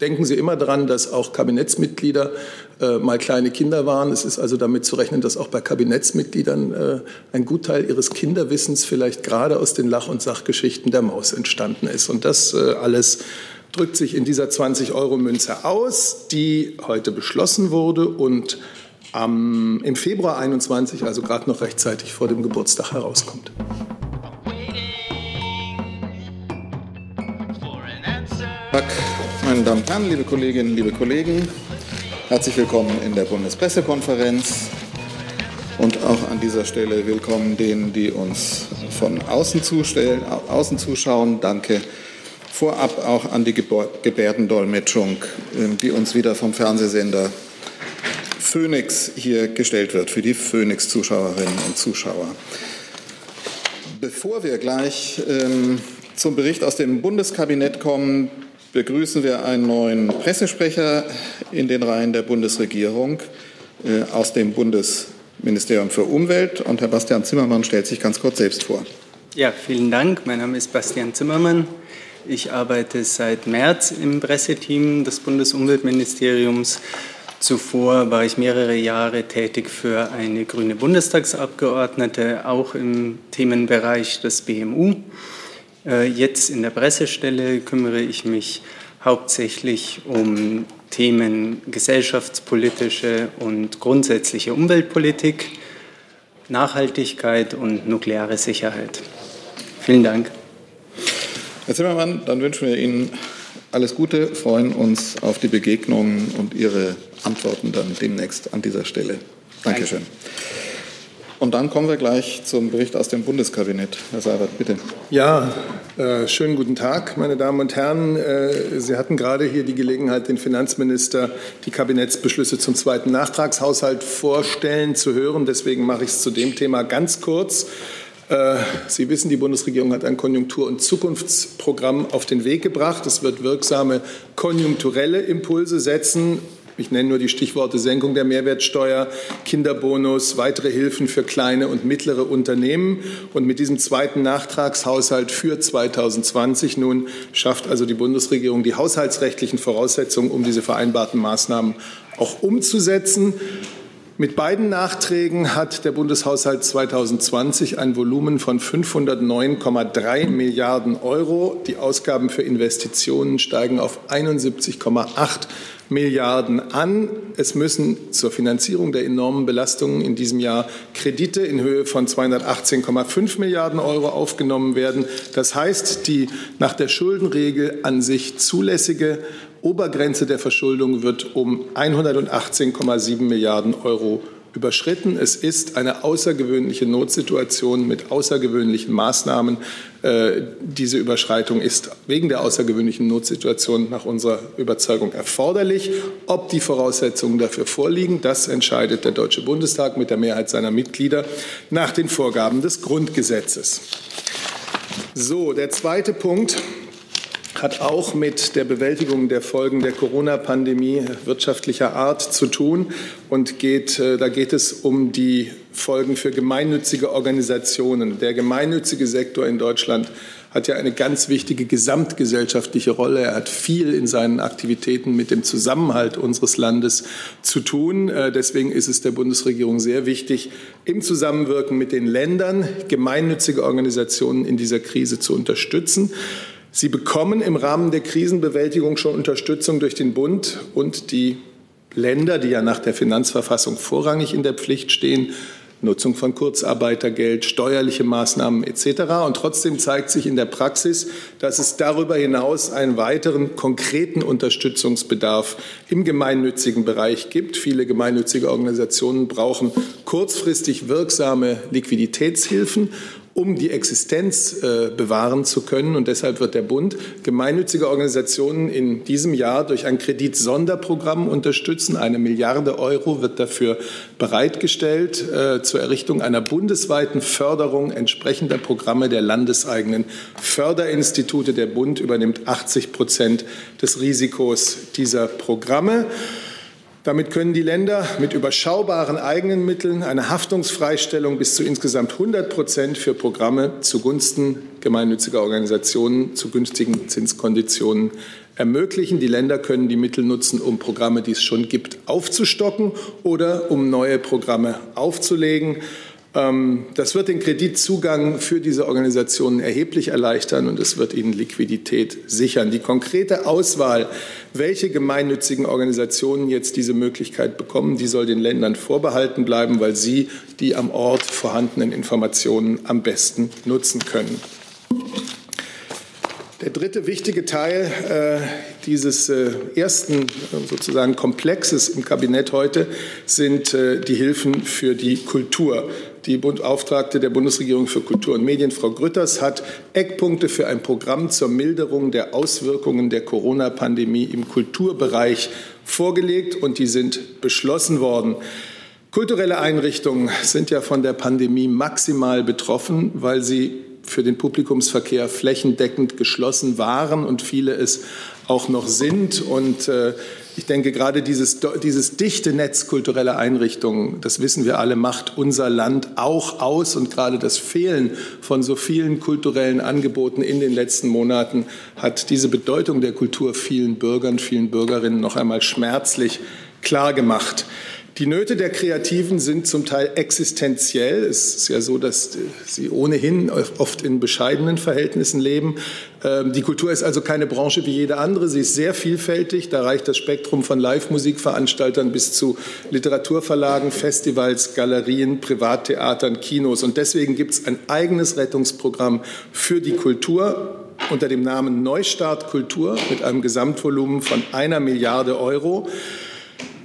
denken Sie immer daran, dass auch Kabinettsmitglieder äh, mal kleine Kinder waren. Es ist also damit zu rechnen, dass auch bei Kabinettsmitgliedern äh, ein Gutteil ihres Kinderwissens vielleicht gerade aus den Lach- und Sachgeschichten der Maus entstanden ist. Und das äh, alles drückt sich in dieser 20-Euro-Münze aus, die heute beschlossen wurde und am, im Februar 21, also gerade noch rechtzeitig vor dem Geburtstag herauskommt. Tag, meine Damen und Herren, liebe Kolleginnen, liebe Kollegen. Herzlich willkommen in der Bundespressekonferenz und auch an dieser Stelle willkommen denen, die uns von außen, außen zuschauen. Danke vorab auch an die Gebärdendolmetschung, ähm, die uns wieder vom Fernsehsender Phoenix hier gestellt wird für die Phoenix-Zuschauerinnen und Zuschauer. Bevor wir gleich ähm, zum Bericht aus dem Bundeskabinett kommen, begrüßen wir einen neuen Pressesprecher in den Reihen der Bundesregierung äh, aus dem Bundesministerium für Umwelt. Und Herr Bastian Zimmermann stellt sich ganz kurz selbst vor. Ja, vielen Dank. Mein Name ist Bastian Zimmermann. Ich arbeite seit März im Presseteam des Bundesumweltministeriums. Zuvor war ich mehrere Jahre tätig für eine grüne Bundestagsabgeordnete, auch im Themenbereich des BMU. Äh, jetzt in der Pressestelle kümmere ich mich hauptsächlich um Themen gesellschaftspolitische und grundsätzliche Umweltpolitik, Nachhaltigkeit und nukleare Sicherheit. Vielen Dank. Herr Zimmermann, dann wünschen wir Ihnen alles Gute, freuen uns auf die Begegnungen und Ihre Antworten dann demnächst an dieser Stelle. Dankeschön. Danke. Und dann kommen wir gleich zum Bericht aus dem Bundeskabinett. Herr Seibert, bitte. Ja, äh, schönen guten Tag, meine Damen und Herren. Äh, Sie hatten gerade hier die Gelegenheit, den Finanzminister die Kabinettsbeschlüsse zum zweiten Nachtragshaushalt vorstellen zu hören. Deswegen mache ich es zu dem Thema ganz kurz. Äh, Sie wissen, die Bundesregierung hat ein Konjunktur- und Zukunftsprogramm auf den Weg gebracht. Es wird wirksame konjunkturelle Impulse setzen, ich nenne nur die Stichworte Senkung der Mehrwertsteuer, Kinderbonus, weitere Hilfen für kleine und mittlere Unternehmen. Und mit diesem zweiten Nachtragshaushalt für 2020 nun schafft also die Bundesregierung die haushaltsrechtlichen Voraussetzungen, um diese vereinbarten Maßnahmen auch umzusetzen. Mit beiden Nachträgen hat der Bundeshaushalt 2020 ein Volumen von 509,3 Milliarden Euro. Die Ausgaben für Investitionen steigen auf 71,8 Milliarden an. Es müssen zur Finanzierung der enormen Belastungen in diesem Jahr Kredite in Höhe von 218,5 Milliarden Euro aufgenommen werden. Das heißt, die nach der Schuldenregel an sich zulässige Obergrenze der Verschuldung wird um 118,7 Milliarden Euro überschritten. Es ist eine außergewöhnliche Notsituation mit außergewöhnlichen Maßnahmen. Äh, diese Überschreitung ist wegen der außergewöhnlichen Notsituation nach unserer Überzeugung erforderlich. Ob die Voraussetzungen dafür vorliegen, das entscheidet der Deutsche Bundestag mit der Mehrheit seiner Mitglieder nach den Vorgaben des Grundgesetzes. So, der zweite Punkt hat auch mit der Bewältigung der Folgen der Corona-Pandemie wirtschaftlicher Art zu tun und geht, äh, da geht es um die Folgen für gemeinnützige Organisationen. Der gemeinnützige Sektor in Deutschland hat ja eine ganz wichtige gesamtgesellschaftliche Rolle. Er hat viel in seinen Aktivitäten mit dem Zusammenhalt unseres Landes zu tun. Äh, deswegen ist es der Bundesregierung sehr wichtig, im Zusammenwirken mit den Ländern gemeinnützige Organisationen in dieser Krise zu unterstützen. Sie bekommen im Rahmen der Krisenbewältigung schon Unterstützung durch den Bund und die Länder, die ja nach der Finanzverfassung vorrangig in der Pflicht stehen, Nutzung von Kurzarbeitergeld, steuerliche Maßnahmen etc. Und trotzdem zeigt sich in der Praxis, dass es darüber hinaus einen weiteren konkreten Unterstützungsbedarf im gemeinnützigen Bereich gibt. Viele gemeinnützige Organisationen brauchen kurzfristig wirksame Liquiditätshilfen um die Existenz äh, bewahren zu können. Und deshalb wird der Bund gemeinnützige Organisationen in diesem Jahr durch ein Kreditsonderprogramm unterstützen. Eine Milliarde Euro wird dafür bereitgestellt äh, zur Errichtung einer bundesweiten Förderung entsprechender Programme der landeseigenen Förderinstitute. Der Bund übernimmt 80 Prozent des Risikos dieser Programme. Damit können die Länder mit überschaubaren eigenen Mitteln eine Haftungsfreistellung bis zu insgesamt 100 Prozent für Programme zugunsten gemeinnütziger Organisationen zu günstigen Zinskonditionen ermöglichen. Die Länder können die Mittel nutzen, um Programme, die es schon gibt, aufzustocken oder um neue Programme aufzulegen. Ähm, das wird den Kreditzugang für diese Organisationen erheblich erleichtern und es wird ihnen Liquidität sichern. Die konkrete Auswahl, welche gemeinnützigen Organisationen jetzt diese Möglichkeit bekommen, die soll den Ländern vorbehalten bleiben, weil sie die am Ort vorhandenen Informationen am besten nutzen können. Der dritte wichtige Teil äh, dieses äh, ersten äh, sozusagen Komplexes im Kabinett heute sind äh, die Hilfen für die Kultur. Die Beauftragte der Bundesregierung für Kultur und Medien, Frau Grütters, hat Eckpunkte für ein Programm zur Milderung der Auswirkungen der Corona-Pandemie im Kulturbereich vorgelegt und die sind beschlossen worden. Kulturelle Einrichtungen sind ja von der Pandemie maximal betroffen, weil sie für den Publikumsverkehr flächendeckend geschlossen waren und viele es auch noch sind. Und äh, ich denke, gerade dieses, dieses dichte Netz kultureller Einrichtungen, das wissen wir alle, macht unser Land auch aus. Und gerade das Fehlen von so vielen kulturellen Angeboten in den letzten Monaten hat diese Bedeutung der Kultur vielen Bürgern, vielen Bürgerinnen noch einmal schmerzlich klar gemacht. Die Nöte der Kreativen sind zum Teil existenziell. Es ist ja so, dass sie ohnehin oft in bescheidenen Verhältnissen leben. Ähm, die Kultur ist also keine Branche wie jede andere. Sie ist sehr vielfältig. Da reicht das Spektrum von Live-Musikveranstaltern bis zu Literaturverlagen, Festivals, Galerien, Privattheatern, Kinos. Und deswegen gibt es ein eigenes Rettungsprogramm für die Kultur unter dem Namen Neustart Kultur mit einem Gesamtvolumen von einer Milliarde Euro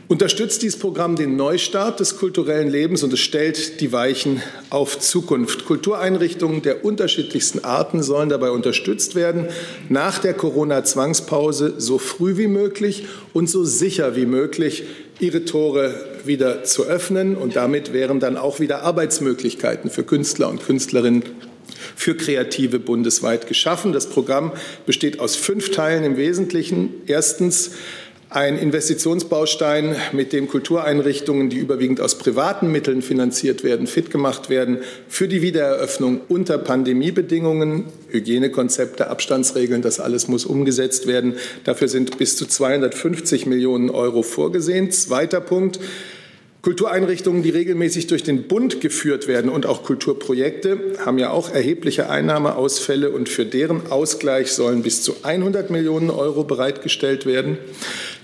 unterstützt dieses Programm den Neustart des kulturellen Lebens und es stellt die Weichen auf Zukunft. Kultureinrichtungen der unterschiedlichsten Arten sollen dabei unterstützt werden, nach der Corona-Zwangspause so früh wie möglich und so sicher wie möglich ihre Tore wieder zu öffnen. Und damit wären dann auch wieder Arbeitsmöglichkeiten für Künstler und Künstlerinnen für Kreative bundesweit geschaffen. Das Programm besteht aus fünf Teilen im Wesentlichen. Erstens ein Investitionsbaustein, mit dem Kultureinrichtungen, die überwiegend aus privaten Mitteln finanziert werden, fit gemacht werden für die Wiedereröffnung unter Pandemiebedingungen. Hygienekonzepte, Abstandsregeln, das alles muss umgesetzt werden. Dafür sind bis zu 250 Millionen Euro vorgesehen. Zweiter Punkt. Kultureinrichtungen, die regelmäßig durch den Bund geführt werden und auch Kulturprojekte, haben ja auch erhebliche Einnahmeausfälle und für deren Ausgleich sollen bis zu 100 Millionen Euro bereitgestellt werden.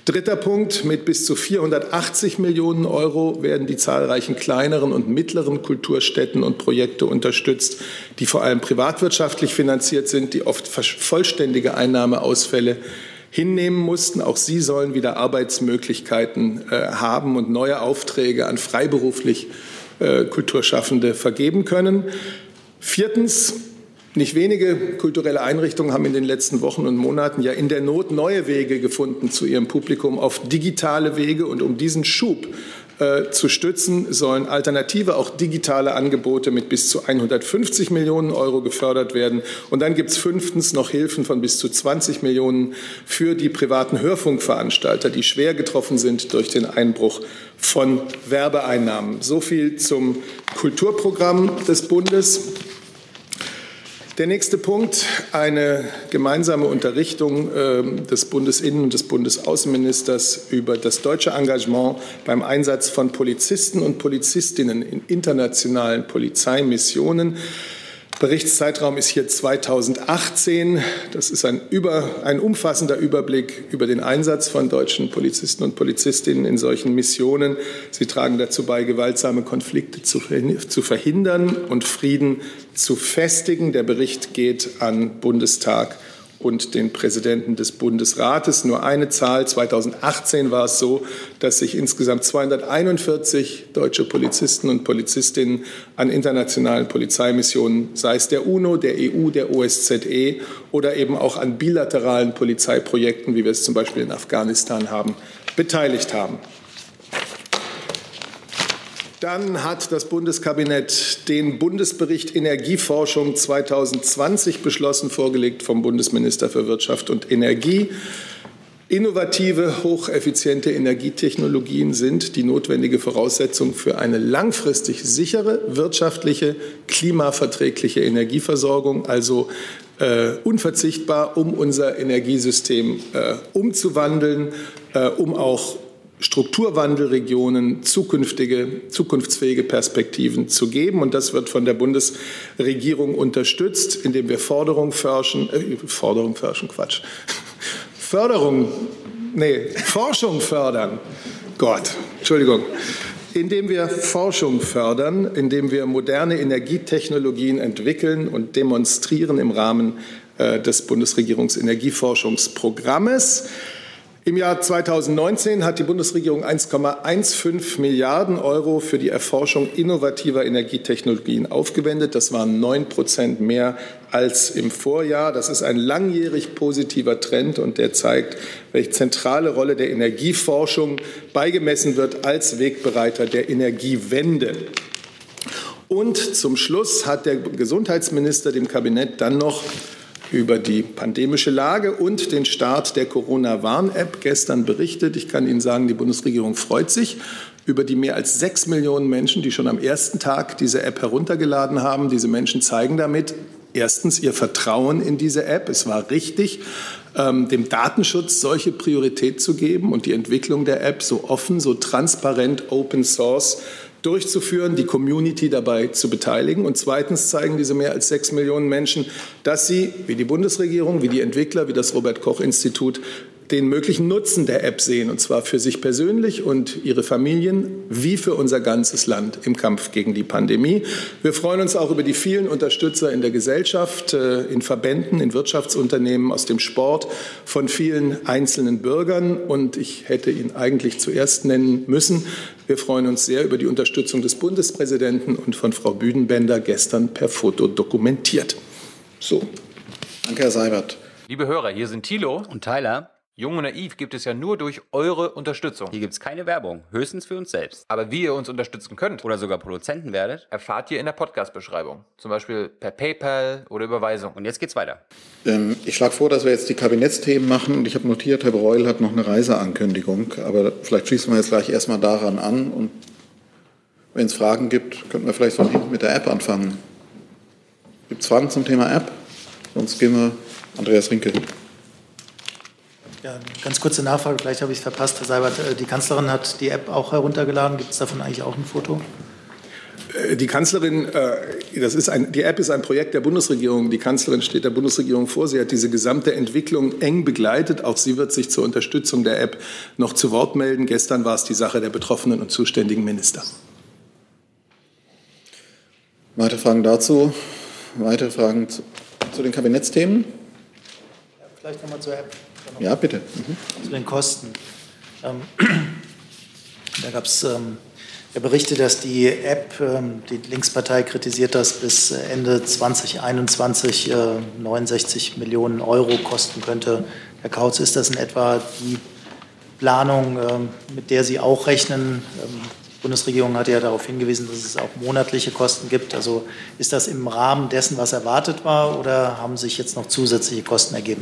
Dritter Punkt, mit bis zu 480 Millionen Euro werden die zahlreichen kleineren und mittleren Kulturstätten und Projekte unterstützt, die vor allem privatwirtschaftlich finanziert sind, die oft vollständige Einnahmeausfälle hinnehmen mussten. Auch sie sollen wieder Arbeitsmöglichkeiten äh, haben und neue Aufträge an freiberuflich äh, Kulturschaffende vergeben können. Viertens, nicht wenige kulturelle Einrichtungen haben in den letzten Wochen und Monaten ja in der Not neue Wege gefunden zu ihrem Publikum auf digitale Wege. Und um diesen Schub äh, zu stützen, sollen alternative, auch digitale Angebote mit bis zu 150 Millionen Euro gefördert werden. Und dann gibt es fünftens noch Hilfen von bis zu 20 Millionen für die privaten Hörfunkveranstalter, die schwer getroffen sind durch den Einbruch von Werbeeinnahmen. So viel zum Kulturprogramm des Bundes. Der nächste Punkt, eine gemeinsame Unterrichtung ähm, des Bundesinnen- und des Bundesaußenministers über das deutsche Engagement beim Einsatz von Polizisten und Polizistinnen in internationalen Polizeimissionen. Berichtszeitraum ist hier 2018. Das ist ein, über, ein umfassender Überblick über den Einsatz von deutschen Polizisten und Polizistinnen in solchen Missionen. Sie tragen dazu bei, gewaltsame Konflikte zu verhindern und Frieden zu festigen. Der Bericht geht an Bundestag und den Präsidenten des Bundesrates. Nur eine Zahl. 2018 war es so, dass sich insgesamt 241 deutsche Polizisten und Polizistinnen an internationalen Polizeimissionen, sei es der UNO, der EU, der OSZE oder eben auch an bilateralen Polizeiprojekten, wie wir es zum Beispiel in Afghanistan haben, beteiligt haben. Dann hat das Bundeskabinett den Bundesbericht Energieforschung 2020 beschlossen, vorgelegt vom Bundesminister für Wirtschaft und Energie. Innovative, hocheffiziente Energietechnologien sind die notwendige Voraussetzung für eine langfristig sichere, wirtschaftliche, klimaverträgliche Energieversorgung, also äh, unverzichtbar, um unser Energiesystem äh, umzuwandeln, äh, um auch Strukturwandelregionen zukünftige, zukunftsfähige Perspektiven zu geben. Und das wird von der Bundesregierung unterstützt, indem wir Forderung forschen, äh, Forderung forschen, Quatsch, Förderung, nee, Forschung fördern. Gott, Entschuldigung. Indem wir Forschung fördern, indem wir moderne Energietechnologien entwickeln und demonstrieren im Rahmen äh, des Bundesregierungsenergieforschungsprogrammes. Im Jahr 2019 hat die Bundesregierung 1,15 Milliarden Euro für die Erforschung innovativer Energietechnologien aufgewendet. Das waren neun Prozent mehr als im Vorjahr. Das ist ein langjährig positiver Trend und der zeigt, welche zentrale Rolle der Energieforschung beigemessen wird als Wegbereiter der Energiewende. Und zum Schluss hat der Gesundheitsminister dem Kabinett dann noch über die pandemische Lage und den Start der Corona-Warn-App gestern berichtet. Ich kann Ihnen sagen, die Bundesregierung freut sich über die mehr als sechs Millionen Menschen, die schon am ersten Tag diese App heruntergeladen haben. Diese Menschen zeigen damit erstens ihr Vertrauen in diese App. Es war richtig, ähm, dem Datenschutz solche Priorität zu geben und die Entwicklung der App so offen, so transparent, Open Source durchzuführen, die Community dabei zu beteiligen. Und zweitens zeigen diese mehr als sechs Millionen Menschen, dass sie, wie die Bundesregierung, wie die Entwickler, wie das Robert Koch Institut, den möglichen Nutzen der App sehen, und zwar für sich persönlich und ihre Familien wie für unser ganzes Land im Kampf gegen die Pandemie. Wir freuen uns auch über die vielen Unterstützer in der Gesellschaft, äh, in Verbänden, in Wirtschaftsunternehmen, aus dem Sport, von vielen einzelnen Bürgern. Und ich hätte ihn eigentlich zuerst nennen müssen. Wir freuen uns sehr über die Unterstützung des Bundespräsidenten und von Frau Büdenbender gestern per Foto dokumentiert. So. Danke, Herr Seibert. Liebe Hörer, hier sind Thilo und Tyler. Jung und Naiv gibt es ja nur durch eure Unterstützung. Hier gibt es keine Werbung, höchstens für uns selbst. Aber wie ihr uns unterstützen könnt oder sogar Produzenten werdet, erfahrt ihr in der Podcast-Beschreibung. Zum Beispiel per PayPal oder Überweisung. Und jetzt geht's weiter. Ähm, ich schlage vor, dass wir jetzt die Kabinettsthemen machen. Und ich habe notiert, Herr Breul hat noch eine Reiseankündigung. Aber vielleicht schließen wir jetzt gleich erstmal daran an. Und wenn es Fragen gibt, könnten wir vielleicht von hinten mit der App anfangen. Gibt es Fragen zum Thema App? Sonst gehen wir Andreas Rinke. Ja, ganz kurze Nachfrage, vielleicht habe ich es verpasst, Herr Seibert. Äh, die Kanzlerin hat die App auch heruntergeladen. Gibt es davon eigentlich auch ein Foto? Äh, die Kanzlerin, äh, das ist ein, die App ist ein Projekt der Bundesregierung. Die Kanzlerin steht der Bundesregierung vor. Sie hat diese gesamte Entwicklung eng begleitet. Auch sie wird sich zur Unterstützung der App noch zu Wort melden. Gestern war es die Sache der betroffenen und zuständigen Minister. Weitere Fragen dazu? Weitere Fragen zu, zu den Kabinettsthemen? Ja, vielleicht nochmal zur App. Ja, bitte. Mhm. Zu den Kosten. Ähm, da gab es ähm, Berichte, dass die App, ähm, die Linkspartei kritisiert das, bis Ende 2021 äh, 69 Millionen Euro kosten könnte. Herr Kautz, ist das in etwa die Planung, ähm, mit der Sie auch rechnen? Bundesregierung hat ja darauf hingewiesen, dass es auch monatliche Kosten gibt. Also ist das im Rahmen dessen, was erwartet war, oder haben sich jetzt noch zusätzliche Kosten ergeben?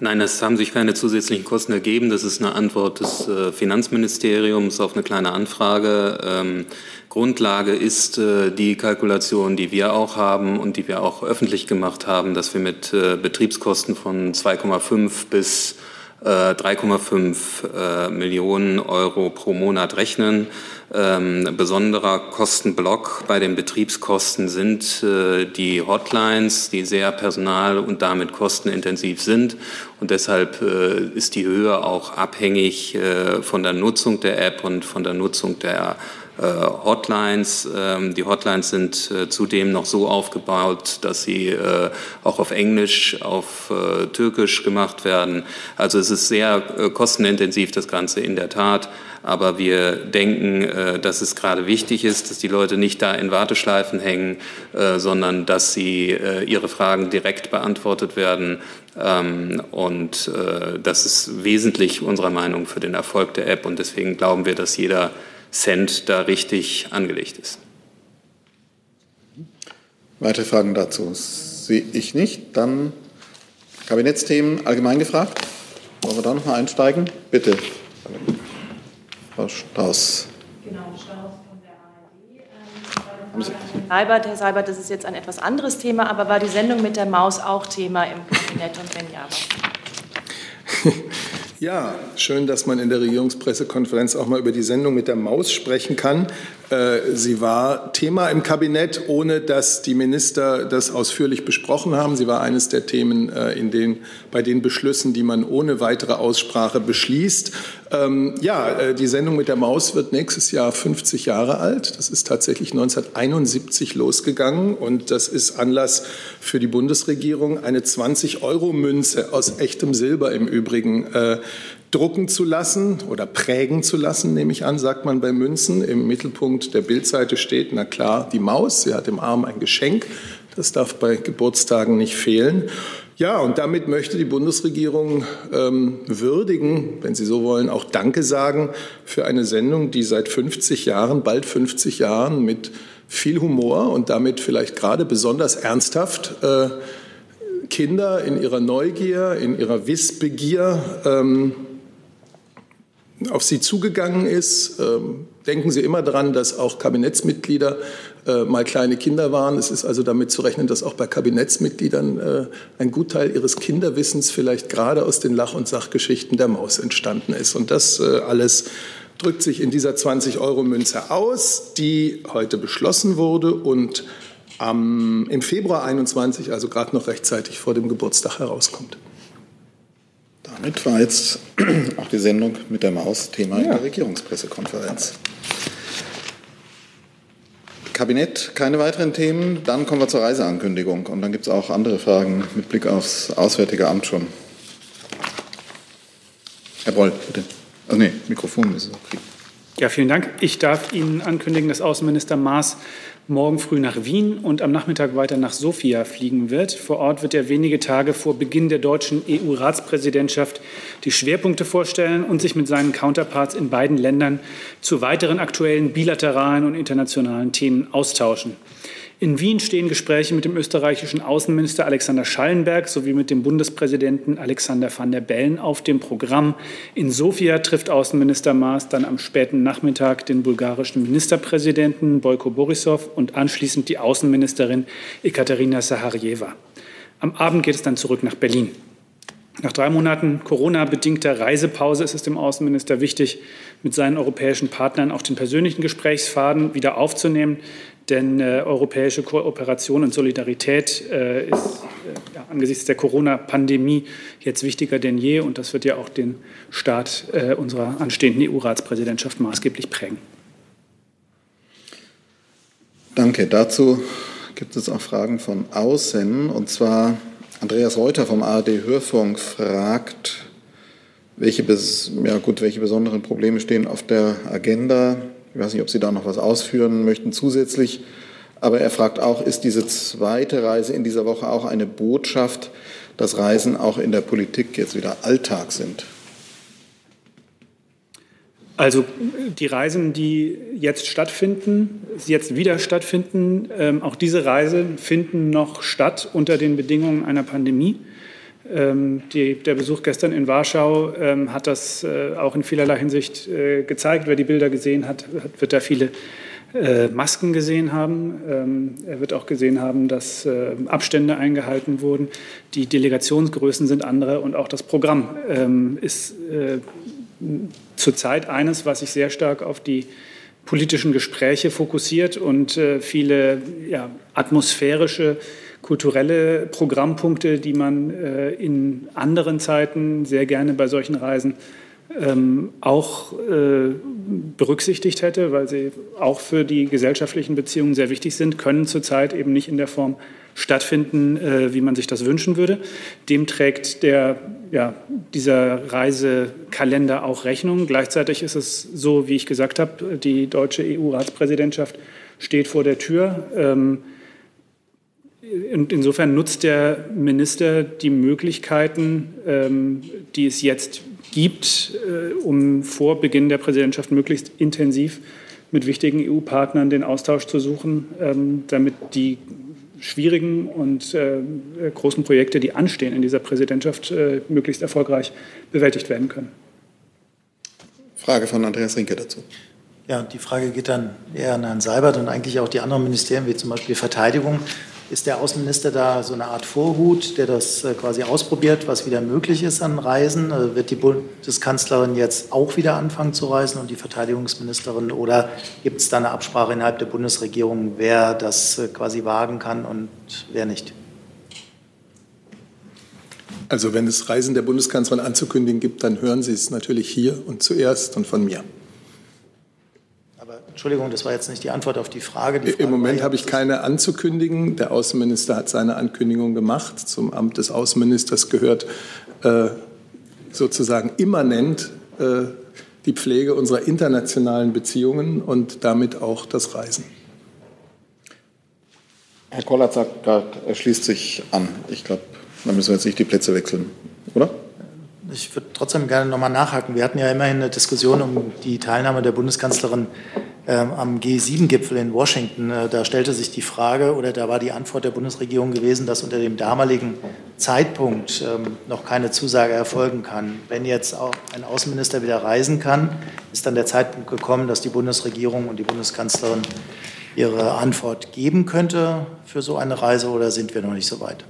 Nein, es haben sich keine zusätzlichen Kosten ergeben. Das ist eine Antwort des äh, Finanzministeriums auf eine kleine Anfrage. Ähm, Grundlage ist äh, die Kalkulation, die wir auch haben und die wir auch öffentlich gemacht haben, dass wir mit äh, Betriebskosten von 2,5 bis 3,5 äh, Millionen Euro pro Monat rechnen. Ähm, besonderer Kostenblock bei den Betriebskosten sind äh, die Hotlines, die sehr personal- und damit kostenintensiv sind. Und deshalb äh, ist die Höhe auch abhängig äh, von der Nutzung der App und von der Nutzung der äh, Hotlines. Ähm, die Hotlines sind äh, zudem noch so aufgebaut, dass sie äh, auch auf Englisch, auf Türkisch gemacht werden. Also es ist sehr kostenintensiv, das Ganze in der Tat. Aber wir denken, dass es gerade wichtig ist, dass die Leute nicht da in Warteschleifen hängen, sondern dass sie ihre Fragen direkt beantwortet werden. Ähm, und das ist wesentlich unserer Meinung für den Erfolg der App. Und deswegen glauben wir, dass jeder Cent da richtig angelegt ist. Weitere Fragen dazu sehe ich nicht. Dann Kabinettsthemen allgemein gefragt. Wollen wir da noch mal einsteigen? Bitte. Frau Strauß. Genau, Strauß von der ARD. Ähm, Seibert, Herr Seibert, das ist jetzt ein etwas anderes Thema, aber war die Sendung mit der Maus auch Thema im Kabinett und wenn ja, was? Ja, schön, dass man in der Regierungspressekonferenz auch mal über die Sendung mit der Maus sprechen kann. Äh, sie war Thema im Kabinett, ohne dass die Minister das ausführlich besprochen haben. Sie war eines der Themen äh, in den, bei den Beschlüssen, die man ohne weitere Aussprache beschließt. Ähm, ja, äh, die Sendung mit der Maus wird nächstes Jahr 50 Jahre alt. Das ist tatsächlich 1971 losgegangen und das ist Anlass für die Bundesregierung, eine 20-Euro-Münze aus echtem Silber im Übrigen drucken zu lassen oder prägen zu lassen, nehme ich an, sagt man bei Münzen. Im Mittelpunkt der Bildseite steht, na klar, die Maus. Sie hat im Arm ein Geschenk. Das darf bei Geburtstagen nicht fehlen. Ja, und damit möchte die Bundesregierung ähm, würdigen, wenn Sie so wollen, auch Danke sagen für eine Sendung, die seit 50 Jahren, bald 50 Jahren mit viel Humor und damit vielleicht gerade besonders ernsthaft äh, Kinder in ihrer Neugier, in ihrer Wissbegier ähm, auf Sie zugegangen ist. Ähm, denken Sie immer daran, dass auch Kabinettsmitglieder äh, mal kleine Kinder waren. Es ist also damit zu rechnen, dass auch bei Kabinettsmitgliedern äh, ein Gutteil ihres Kinderwissens vielleicht gerade aus den Lach- und Sachgeschichten der Maus entstanden ist. Und das äh, alles drückt sich in dieser 20-Euro-Münze aus, die heute beschlossen wurde und am, im Februar 21, also gerade noch rechtzeitig vor dem Geburtstag herauskommt. Damit war jetzt auch die Sendung mit der Maus Thema ja. in der Regierungspressekonferenz. Kabinett, keine weiteren Themen. Dann kommen wir zur Reiseankündigung. Und dann gibt es auch andere Fragen mit Blick aufs Auswärtige Amt schon. Herr Boll, bitte. Also nee, Mikrofon müssen Sie kriegen. Ja, vielen Dank. Ich darf Ihnen ankündigen, dass Außenminister Maas morgen früh nach Wien und am Nachmittag weiter nach Sofia fliegen wird. Vor Ort wird er wenige Tage vor Beginn der deutschen EU-Ratspräsidentschaft die Schwerpunkte vorstellen und sich mit seinen Counterparts in beiden Ländern zu weiteren aktuellen bilateralen und internationalen Themen austauschen. In Wien stehen Gespräche mit dem österreichischen Außenminister Alexander Schallenberg sowie mit dem Bundespräsidenten Alexander van der Bellen auf dem Programm. In Sofia trifft Außenminister Maas dann am späten Nachmittag den bulgarischen Ministerpräsidenten Boyko Borisov und anschließend die Außenministerin Ekaterina Saharjeva. Am Abend geht es dann zurück nach Berlin. Nach drei Monaten Corona-bedingter Reisepause ist es dem Außenminister wichtig, mit seinen europäischen Partnern auch den persönlichen Gesprächsfaden wieder aufzunehmen. Denn äh, europäische Kooperation und Solidarität äh, ist äh, ja, angesichts der Corona-Pandemie jetzt wichtiger denn je. Und das wird ja auch den Start äh, unserer anstehenden EU-Ratspräsidentschaft maßgeblich prägen. Danke. Dazu gibt es auch Fragen von außen. Und zwar Andreas Reuter vom ARD Hörfunk fragt, welche, ja gut, welche besonderen Probleme stehen auf der Agenda ich weiß nicht, ob Sie da noch was ausführen möchten zusätzlich. Aber er fragt auch, ist diese zweite Reise in dieser Woche auch eine Botschaft, dass Reisen auch in der Politik jetzt wieder Alltag sind? Also die Reisen, die jetzt stattfinden, jetzt wieder stattfinden, ähm, auch diese Reisen finden noch statt unter den Bedingungen einer Pandemie. Ähm, die, der Besuch gestern in Warschau ähm, hat das äh, auch in vielerlei Hinsicht äh, gezeigt. Wer die Bilder gesehen hat, wird da viele äh, Masken gesehen haben. Ähm, er wird auch gesehen haben, dass äh, Abstände eingehalten wurden. Die Delegationsgrößen sind andere und auch das Programm ähm, ist äh, zurzeit eines, was sich sehr stark auf die politischen Gespräche fokussiert und äh, viele ja, atmosphärische kulturelle Programmpunkte, die man äh, in anderen Zeiten sehr gerne bei solchen Reisen ähm, auch äh, berücksichtigt hätte, weil sie auch für die gesellschaftlichen Beziehungen sehr wichtig sind, können zurzeit eben nicht in der Form stattfinden, äh, wie man sich das wünschen würde. Dem trägt der, ja, dieser Reisekalender auch Rechnung. Gleichzeitig ist es so, wie ich gesagt habe, die deutsche EU-Ratspräsidentschaft steht vor der Tür. Ähm, und insofern nutzt der Minister die Möglichkeiten, ähm, die es jetzt gibt, äh, um vor Beginn der Präsidentschaft möglichst intensiv mit wichtigen EU-Partnern den Austausch zu suchen, ähm, damit die schwierigen und äh, großen Projekte, die anstehen in dieser Präsidentschaft, äh, möglichst erfolgreich bewältigt werden können. Frage von Andreas Rinke dazu. Ja, die Frage geht dann eher an Herrn Seibert und eigentlich auch die anderen Ministerien, wie zum Beispiel Verteidigung. Ist der Außenminister da so eine Art Vorhut, der das äh, quasi ausprobiert, was wieder möglich ist an Reisen? Äh, wird die Bundeskanzlerin jetzt auch wieder anfangen zu reisen und die Verteidigungsministerin? Oder gibt es da eine Absprache innerhalb der Bundesregierung, wer das äh, quasi wagen kann und wer nicht? Also wenn es Reisen der Bundeskanzlerin anzukündigen gibt, dann hören Sie es natürlich hier und zuerst und von mir. Entschuldigung, das war jetzt nicht die Antwort auf die Frage. Die Frage Im Moment habe ich keine anzukündigen. Der Außenminister hat seine Ankündigung gemacht. Zum Amt des Außenministers gehört äh, sozusagen immanent äh, die Pflege unserer internationalen Beziehungen und damit auch das Reisen. Herr Kollert sagt gerade, er schließt sich an. Ich glaube, da müssen wir jetzt nicht die Plätze wechseln, oder? Ich würde trotzdem gerne nochmal nachhaken. Wir hatten ja immerhin eine Diskussion um die Teilnahme der Bundeskanzlerin ähm, am G7-Gipfel in Washington. Äh, da stellte sich die Frage oder da war die Antwort der Bundesregierung gewesen, dass unter dem damaligen Zeitpunkt ähm, noch keine Zusage erfolgen kann. Wenn jetzt auch ein Außenminister wieder reisen kann, ist dann der Zeitpunkt gekommen, dass die Bundesregierung und die Bundeskanzlerin ihre Antwort geben könnte für so eine Reise oder sind wir noch nicht so weit?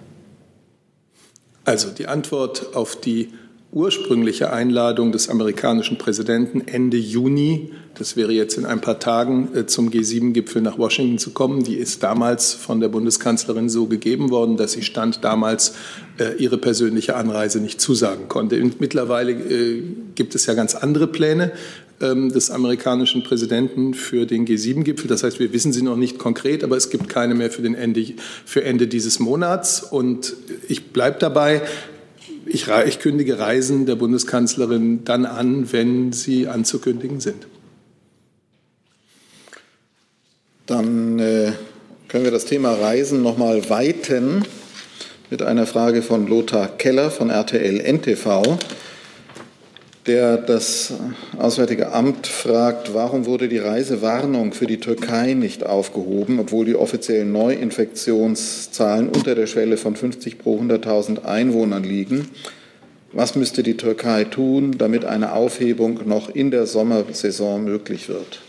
Also die Antwort auf die ursprüngliche Einladung des amerikanischen Präsidenten Ende Juni, das wäre jetzt in ein paar Tagen, äh, zum G7-Gipfel nach Washington zu kommen, die ist damals von der Bundeskanzlerin so gegeben worden, dass sie stand damals äh, ihre persönliche Anreise nicht zusagen konnte. Und mittlerweile äh, gibt es ja ganz andere Pläne ähm, des amerikanischen Präsidenten für den G7-Gipfel. Das heißt, wir wissen sie noch nicht konkret, aber es gibt keine mehr für, den Ende, für Ende dieses Monats. Und ich bleibe dabei, ich, ich, kündige Reisen der Bundeskanzlerin dann an, wenn sie anzukündigen sind. Dann äh, können wir das Thema Reisen noch mal weiten mit einer Frage von Lothar Keller von RTL NTV der das Auswärtige Amt fragt, warum wurde die Reisewarnung für die Türkei nicht aufgehoben, obwohl die offiziellen Neuinfektionszahlen unter der Schwelle von 50 pro 100.000 Einwohnern liegen. Was müsste die Türkei tun, damit eine Aufhebung noch in der Sommersaison möglich wird?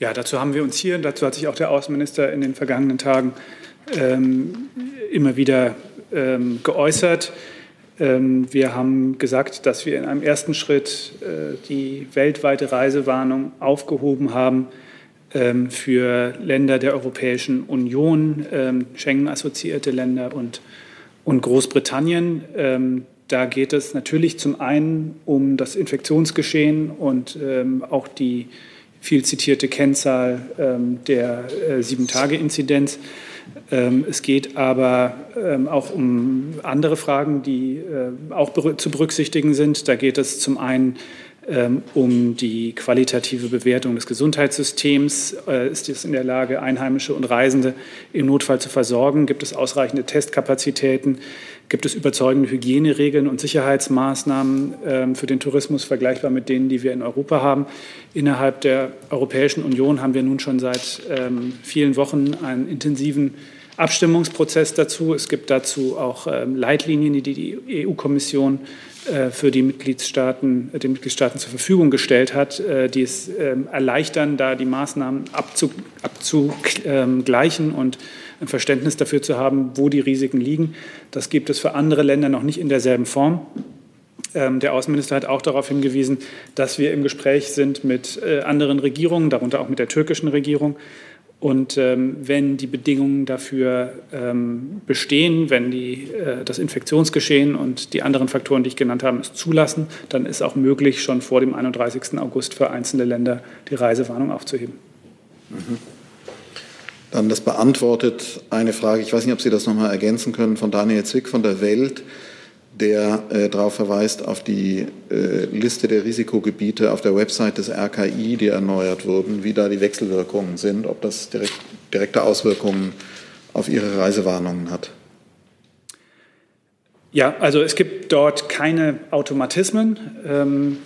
Ja, dazu haben wir uns hier, dazu hat sich auch der Außenminister in den vergangenen Tagen ähm, immer wieder ähm, geäußert. Ähm, wir haben gesagt, dass wir in einem ersten Schritt äh, die weltweite Reisewarnung aufgehoben haben ähm, für Länder der Europäischen Union, ähm, Schengen-assoziierte Länder und, Großbritannien. Da geht es natürlich zum einen um das Infektionsgeschehen und auch die viel zitierte Kennzahl der äh, Sieben-Tage-Inzidenz. Ähm, es geht aber ähm, auch um andere Fragen, die äh, auch zu berücksichtigen sind. Da geht es zum einen ähm, um die qualitative Bewertung des Gesundheitssystems. Äh, ist es in der Lage, Einheimische und Reisende im Notfall zu versorgen? Gibt es ausreichende Testkapazitäten? Gibt es überzeugende Hygieneregeln und Sicherheitsmaßnahmen ähm, für den Tourismus vergleichbar mit denen, die wir in Europa haben? Innerhalb der Europäischen Union haben wir nun schon seit ähm, vielen Wochen einen intensiven Abstimmungsprozess dazu. Es gibt dazu auch ähm, Leitlinien, die die EU-Kommission äh, für die Mitgliedstaaten, den Mitgliedstaaten zur Verfügung gestellt hat, äh, die es erleichtern, da die Maßnahmen abzugleichen und ein Verständnis dafür zu haben, wo die Risiken liegen. Das gibt es für andere Länder noch nicht in derselben Form. Ähm, der Außenminister hat auch darauf hingewiesen, dass wir im Gespräch sind mit äh, anderen Regierungen, darunter auch mit der türkischen Regierung. Und ähm, wenn die Bedingungen dafür ähm, bestehen, wenn die, äh, das Infektionsgeschehen und die anderen Faktoren, die ich genannt habe, es zulassen, dann ist auch möglich, schon vor dem 31. August für einzelne Länder die Reisewarnung aufzuheben. Mhm. Dann das beantwortet eine Frage, ich weiß nicht, ob Sie das nochmal ergänzen können, von Daniel Zwick von der Welt, der äh, darauf verweist, auf die äh, Liste der Risikogebiete auf der Website des RKI, die erneuert wurden, wie da die Wechselwirkungen sind, ob das direkt, direkte Auswirkungen auf Ihre Reisewarnungen hat. Ja, also es gibt dort keine Automatismen. Ähm,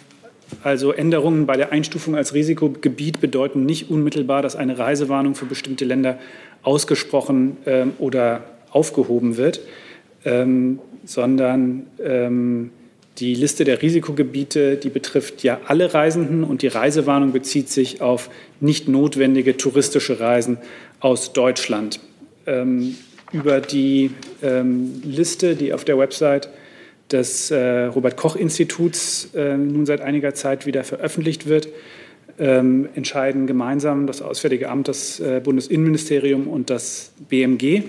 Also Änderungen bei der Einstufung als Risikogebiet bedeuten nicht unmittelbar, dass eine Reisewarnung für bestimmte Länder ausgesprochen ähm, oder aufgehoben wird, ähm, sondern ähm, die Liste der Risikogebiete, die betrifft ja alle Reisenden und die Reisewarnung bezieht sich auf nicht notwendige touristische Reisen aus Deutschland. Ähm, über die ähm, Liste, die auf der Website des äh, Robert Koch Instituts äh, nun seit einiger Zeit wieder veröffentlicht wird, ähm, entscheiden gemeinsam das Auswärtige Amt, das äh, Bundesinnenministerium und das BMG.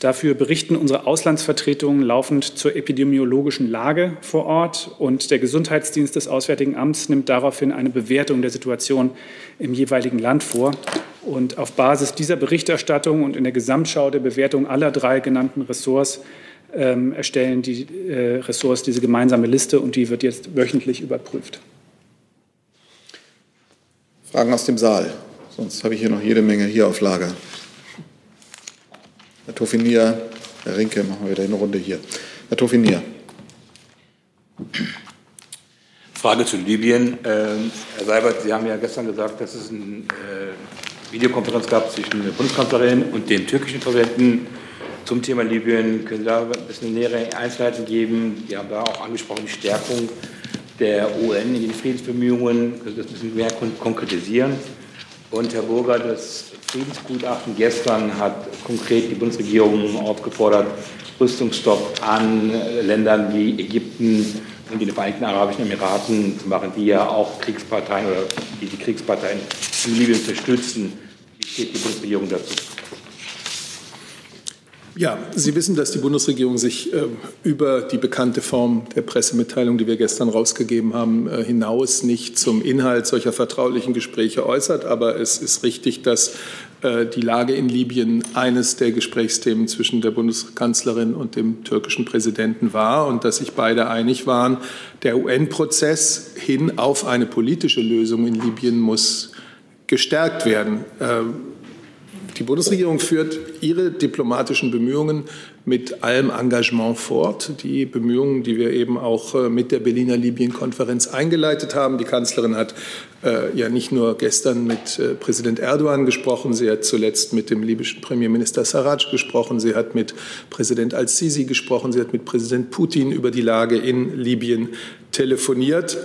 Dafür berichten unsere Auslandsvertretungen laufend zur epidemiologischen Lage vor Ort und der Gesundheitsdienst des Auswärtigen Amts nimmt daraufhin eine Bewertung der Situation im jeweiligen Land vor. Und auf Basis dieser Berichterstattung und in der Gesamtschau der Bewertung aller drei genannten Ressorts ähm, erstellen die äh, Ressorts diese gemeinsame Liste und die wird jetzt wöchentlich überprüft. Fragen aus dem Saal? Sonst habe ich hier noch jede Menge hier auf Lager. Herr Tofinier, Herr Rinke, machen wir wieder eine Runde hier. Herr Tofinier. Frage zu Libyen. Ähm, Herr Seibert, Sie haben ja gestern gesagt, dass es eine äh, Videokonferenz gab zwischen der Bundeskanzlerin und dem türkischen Präsidenten zum Thema Libyen. Können Sie da ein bisschen nähere Einzelheiten geben? Sie haben da auch angesprochen, die Stärkung der UN in den Friedensbemühungen. Können Sie das ein bisschen mehr konkretisieren? Und Herr Burger, das Friedensgutachten gestern hat konkret die Bundesregierung aufgefordert, Rüstungsstopp an Ländern wie Ägypten und die Vereinigten Arabischen Emiraten zu machen, die ja auch Kriegsparteien oder die die Kriegsparteien in Libyen unterstützen. Wie steht die Bundesregierung dazu? Ja, Sie wissen, dass die Bundesregierung sich äh, über die bekannte Form der Pressemitteilung, die wir gestern rausgegeben haben, äh, hinaus nicht zum Inhalt solcher vertraulichen Gespräche äußert. Aber es ist richtig, dass äh, die Lage in Libyen eines der Gesprächsthemen zwischen der Bundeskanzlerin und dem türkischen Präsidenten war und dass sich beide einig waren, der UN-Prozess hin auf eine politische Lösung in Libyen muss gestärkt werden. Die Bundesregierung führt ihre diplomatischen Bemühungen mit allem Engagement fort. Die Bemühungen, die wir eben auch äh, mit der Berliner Libyen-Konferenz eingeleitet haben. Die Kanzlerin hat äh, ja nicht nur gestern mit äh, Präsident Erdogan gesprochen, sie hat zuletzt mit dem libyschen Premierminister Sarraj gesprochen, sie hat mit Präsident al-Sisi gesprochen, sie hat mit Präsident Putin über die Lage in Libyen telefoniert.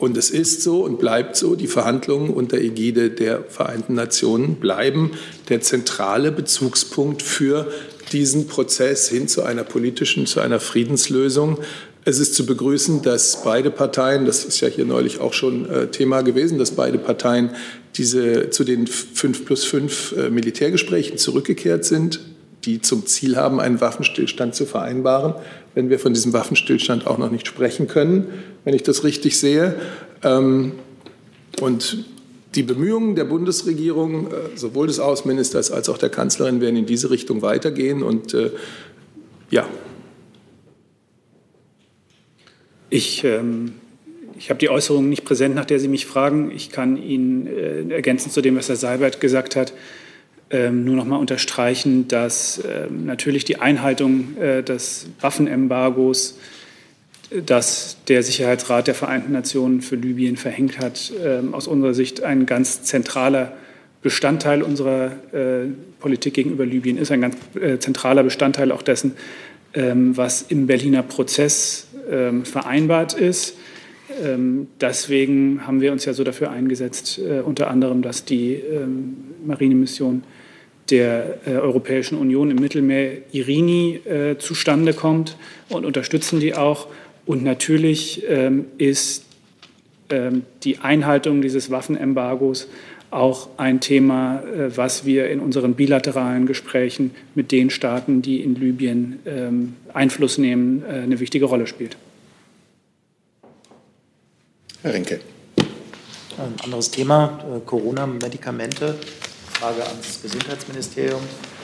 Und es ist so und bleibt so, die Verhandlungen unter Ägide der Vereinten Nationen bleiben der zentrale Bezugspunkt für diesen Prozess hin zu einer politischen, zu einer Friedenslösung. Es ist zu begrüßen, dass beide Parteien, das ist ja hier neulich auch schon äh, Thema gewesen, dass beide Parteien diese, zu den 5 plus 5 äh, Militärgesprächen zurückgekehrt sind, die zum Ziel haben, einen Waffenstillstand zu vereinbaren wenn wir von diesem Waffenstillstand auch noch nicht sprechen können, wenn ich das richtig sehe. Ähm, und die Bemühungen der Bundesregierung, äh, sowohl des Außenministers als auch der Kanzlerin, werden in diese Richtung weitergehen. Und äh, ja. Ich, ähm, ich habe die Äußerung nicht präsent, nach der Sie mich fragen. Ich kann Ihnen äh, ergänzend zu dem, was Herr Seibert gesagt hat, ähm, nur noch mal unterstreichen, dass ähm, natürlich die Einhaltung äh, des Waffenembargos, äh, das der Sicherheitsrat der Vereinten Nationen für Libyen verhängt hat, ähm, aus unserer Sicht ein ganz zentraler Bestandteil unserer äh, Politik gegenüber Libyen ist, ein ganz zentraler Bestandteil auch dessen, was im Berliner Prozess vereinbart ist. Deswegen haben wir uns ja so dafür eingesetzt, unter anderem, dass die Marinemission der äh, Europäischen Union im Mittelmeer Irini äh, zustande kommt und unterstützen die auch. Und natürlich ähm, ist ähm, die Einhaltung dieses Waffenembargos auch ein Thema, äh, was wir in unseren bilateralen Gesprächen mit den Staaten, die in Libyen ähm, Einfluss nehmen, äh, eine wichtige Rolle spielt. Herr Rinke. Ein anderes Thema, äh, Corona-Medikamente. Frage ans Gesundheitsministerium.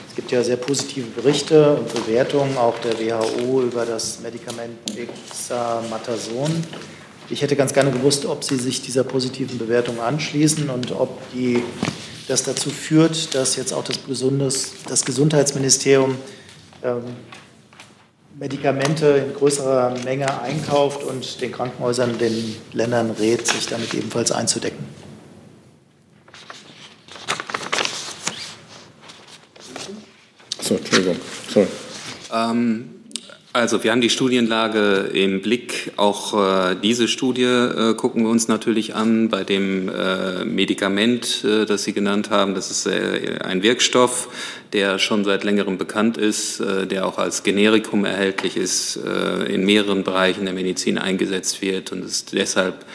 Es gibt ja sehr positive Berichte und Bewertungen auch der WHO über das Medikament Dexamathason. Ich hätte ganz gerne gewusst, ob Sie sich dieser positiven Bewertung anschließen und ob die, das dazu führt, dass jetzt auch das, Gesundes, das Gesundheitsministerium ähm, Medikamente in größerer Menge einkauft und den Krankenhäusern, den Ländern rät, sich damit ebenfalls einzudecken. So, Entschuldigung. Sorry. Ähm, also wir haben die Studienlage im Blick. Auch äh, diese Studie äh, gucken wir uns natürlich an. Bei dem äh, Medikament, äh, das Sie genannt haben, das ist äh, ein Wirkstoff, der schon seit längerem bekannt ist, äh, der auch als Generikum erhältlich ist, in mehreren Bereichen der Medizin eingesetzt wird und es deshalb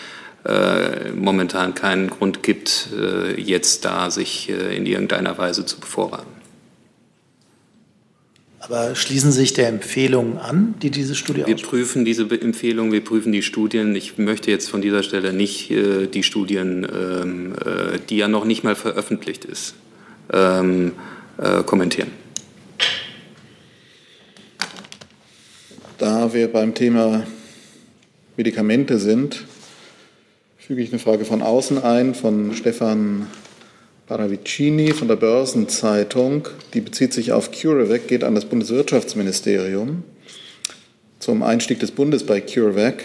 momentan keinen Grund gibt, jetzt da sich in irgendeiner Weise zu bevorraten. Aber schließen Sie sich der Empfehlung an, die diese Studie Wir prüfen diese Empfehlung, wir prüfen die Studien. Ich möchte jetzt von dieser Stelle nicht äh, die Studien, ähm, äh, die ja noch nicht mal veröffentlicht ist, ähm, äh, kommentieren. Da wir beim Thema Medikamente sind, füge ich eine Frage von außen ein, von Stefan Paravicini von der Börsenzeitung, die bezieht sich auf CureVac, geht an das Bundeswirtschaftsministerium. Zum Einstieg des Bundes bei CureVac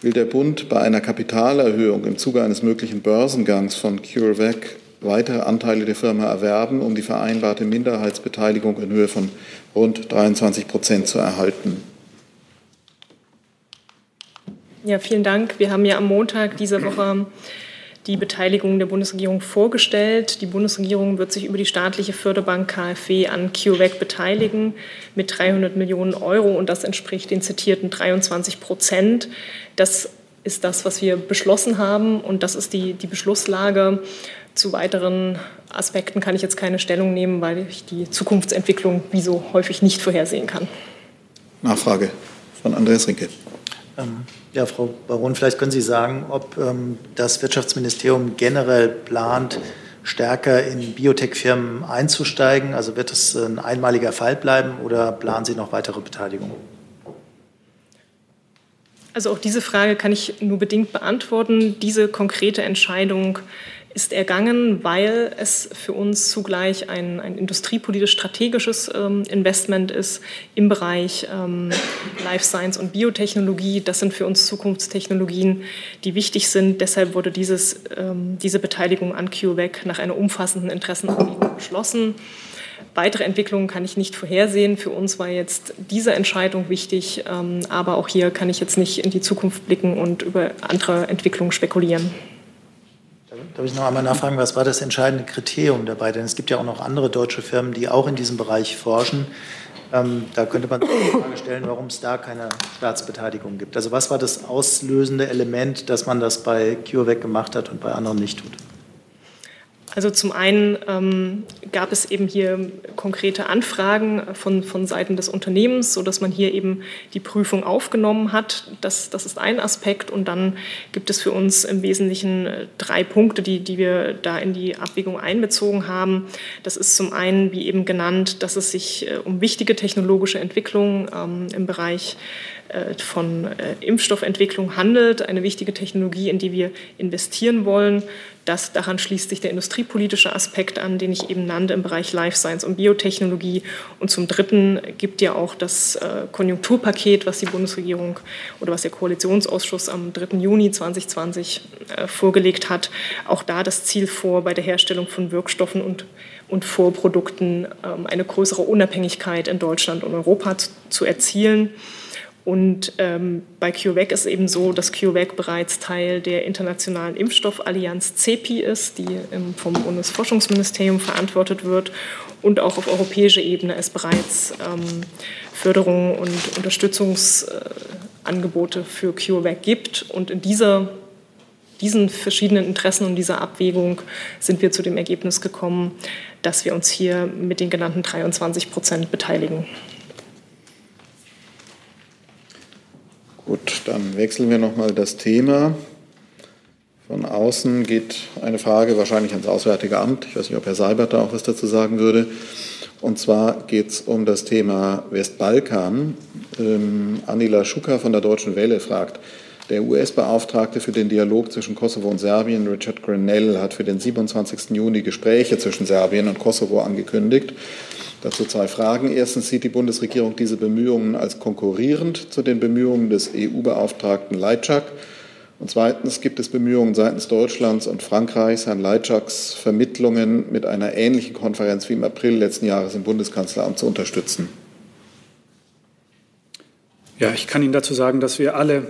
will der Bund bei einer Kapitalerhöhung im Zuge eines möglichen Börsengangs von CureVac weitere Anteile der Firma erwerben, um die vereinbarte Minderheitsbeteiligung in Höhe von rund 23 Prozent zu erhalten. Ja, vielen Dank. Wir haben ja am Montag dieser Woche die Beteiligung der Bundesregierung vorgestellt. Die Bundesregierung wird sich über die staatliche Förderbank KfW an CureVac beteiligen mit 300 Millionen Euro und das entspricht den zitierten 23 Prozent. Das ist das, was wir beschlossen haben und das ist die, die Beschlusslage. Zu weiteren Aspekten kann ich jetzt keine Stellung nehmen, weil ich die Zukunftsentwicklung wie so häufig nicht vorhersehen kann. Nachfrage von Andreas Rinke. Ähm, ja, Frau Baron, vielleicht können Sie sagen, ob ähm, das Wirtschaftsministerium generell plant, stärker in Biotech-Firmen einzusteigen. Also wird es ein einmaliger Fall bleiben oder planen Sie noch weitere Beteiligungen? Also auch diese Frage kann ich nur bedingt beantworten. Diese konkrete Entscheidung ist ergangen, weil es für uns zugleich ein, ein industriepolitisch strategisches ähm, Investment ist im Bereich ähm, Life Science und Biotechnologie. Das sind für uns Zukunftstechnologien, die wichtig sind. Deshalb wurde dieses, ähm, diese Beteiligung an CureVac nach einer umfassenden Interessenabwägung beschlossen. Weitere Entwicklungen kann ich nicht vorhersehen. Für uns war jetzt diese Entscheidung wichtig, ähm, aber auch hier kann ich jetzt nicht in die Zukunft blicken und über andere Entwicklungen spekulieren. Darf ich noch einmal nachfragen, was war das entscheidende Kriterium dabei? Denn es gibt ja auch noch andere deutsche Firmen, die auch in diesem Bereich forschen. Ähm, da könnte man die Frage stellen, warum es da keine Staatsbeteiligung gibt. Also was war das auslösende Element, dass man das bei CureVac gemacht hat und bei anderen nicht tut? Also zum einen ähm, gab es eben hier konkrete Anfragen von, von Seiten des Unternehmens, sodass man hier eben die Prüfung aufgenommen hat. Das, das ist ein Aspekt. Und dann gibt es für uns im Wesentlichen äh, drei Punkte, die, die wir da in die Abwägung einbezogen haben. Das ist zum einen, wie eben genannt, dass es sich äh, um wichtige technologische Entwicklungen ähm, im Bereich von äh, Impfstoffentwicklung handelt, eine wichtige Technologie, in die wir investieren wollen. Das, daran schließt sich der industriepolitische Aspekt an, den ich eben nannte im Bereich Life Science und Biotechnologie. Und zum Dritten gibt ja auch das äh, Konjunkturpaket, was die Bundesregierung oder was der Koalitionsausschuss am 3. Juni 2020 vorgelegt hat, auch da das Ziel vor, bei der Herstellung von Wirkstoffen und, und Vorprodukten ähm, eine größere Unabhängigkeit in Deutschland und Europa zu, zu erzielen. Und ähm, bei CureVac ist eben so, dass CureVac bereits Teil der internationalen Impfstoffallianz CEPI ist, die ähm, vom Bundesforschungsministerium verantwortet wird. Und auch auf europäischer Ebene es bereits ähm, Förderungen und Unterstützungsangebote äh, für CureVac gibt. Und in dieser, diesen verschiedenen Interessen und dieser Abwägung sind wir zu dem Ergebnis gekommen, dass wir uns hier mit den genannten 23 Prozent beteiligen. Gut, dann wechseln wir nochmal das Thema. Von außen geht eine Frage wahrscheinlich ans Auswärtige Amt. Ich weiß nicht, ob Herr Seibert da auch was dazu sagen würde. Und zwar geht es um das Thema Westbalkan. Ähm, Anila Schuka von der Deutschen Welle fragt, der US-Beauftragte für den Dialog zwischen Kosovo und Serbien, Richard Grenell, hat für den 27. Juni Gespräche zwischen Serbien und Kosovo angekündigt. Dazu zwei Fragen. Erstens sieht die Bundesregierung diese Bemühungen als konkurrierend zu den Bemühungen des EU-Beauftragten Leitschak. Und zweitens gibt es Bemühungen seitens Deutschlands und Frankreichs, Herrn Leitschaks Vermittlungen mit einer ähnlichen Konferenz wie im April letzten Jahres im Bundeskanzleramt zu unterstützen. Ja, ich kann Ihnen dazu sagen, dass wir alle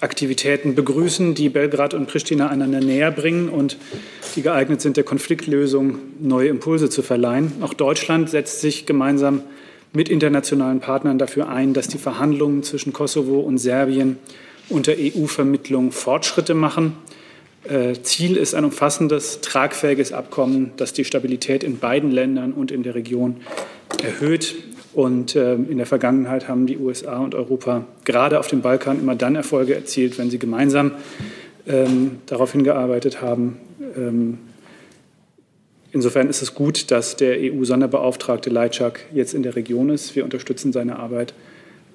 Aktivitäten begrüßen, die Belgrad und Pristina einander näher bringen und die geeignet sind, der Konfliktlösung neue Impulse zu verleihen. Auch Deutschland setzt sich gemeinsam mit internationalen Partnern dafür ein, dass die Verhandlungen zwischen Kosovo und Serbien unter EU-Vermittlung Fortschritte machen. Äh, Ziel ist ein umfassendes, tragfähiges Abkommen, das die Stabilität in beiden Ländern und in der Region erhöht. Und ähm, in der Vergangenheit haben die USA und Europa gerade auf dem Balkan immer dann Erfolge erzielt, wenn sie gemeinsam ähm, darauf hingearbeitet haben. Ähm, insofern ist es gut, dass der EU-Sonderbeauftragte Leitschak jetzt in der Region ist. Wir unterstützen seine Arbeit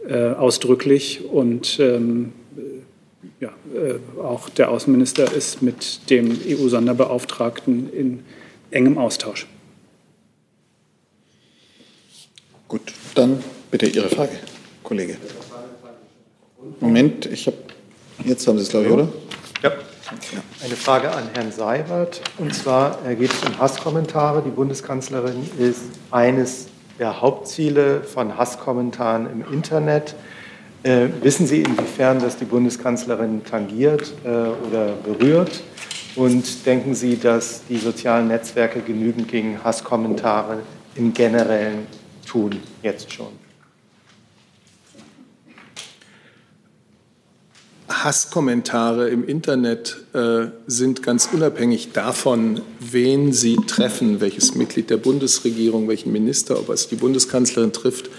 äh, ausdrücklich und ja, äh, auch der Außenminister ist mit dem EU-Sonderbeauftragten in engem Austausch. Gut, dann bitte Ihre Frage, Kollege. Moment, ich habe. Jetzt haben Sie es, glaube ich, oder? Ja. Eine Frage an Herrn Seibert. Und zwar geht es um Hasskommentare. Die Bundeskanzlerin ist eines der Hauptziele von Hasskommentaren im Internet. Äh, wissen Sie, inwiefern das die Bundeskanzlerin tangiert äh, oder berührt? Und denken Sie, dass die sozialen Netzwerke genügend gegen Hasskommentare im Generellen tun, jetzt schon. Hasskommentare im Internet äh, sind ganz unabhängig davon, wen sie treffen, welches Mitglied der Bundesregierung, welchen Minister, ob es die Bundeskanzlerin trifft,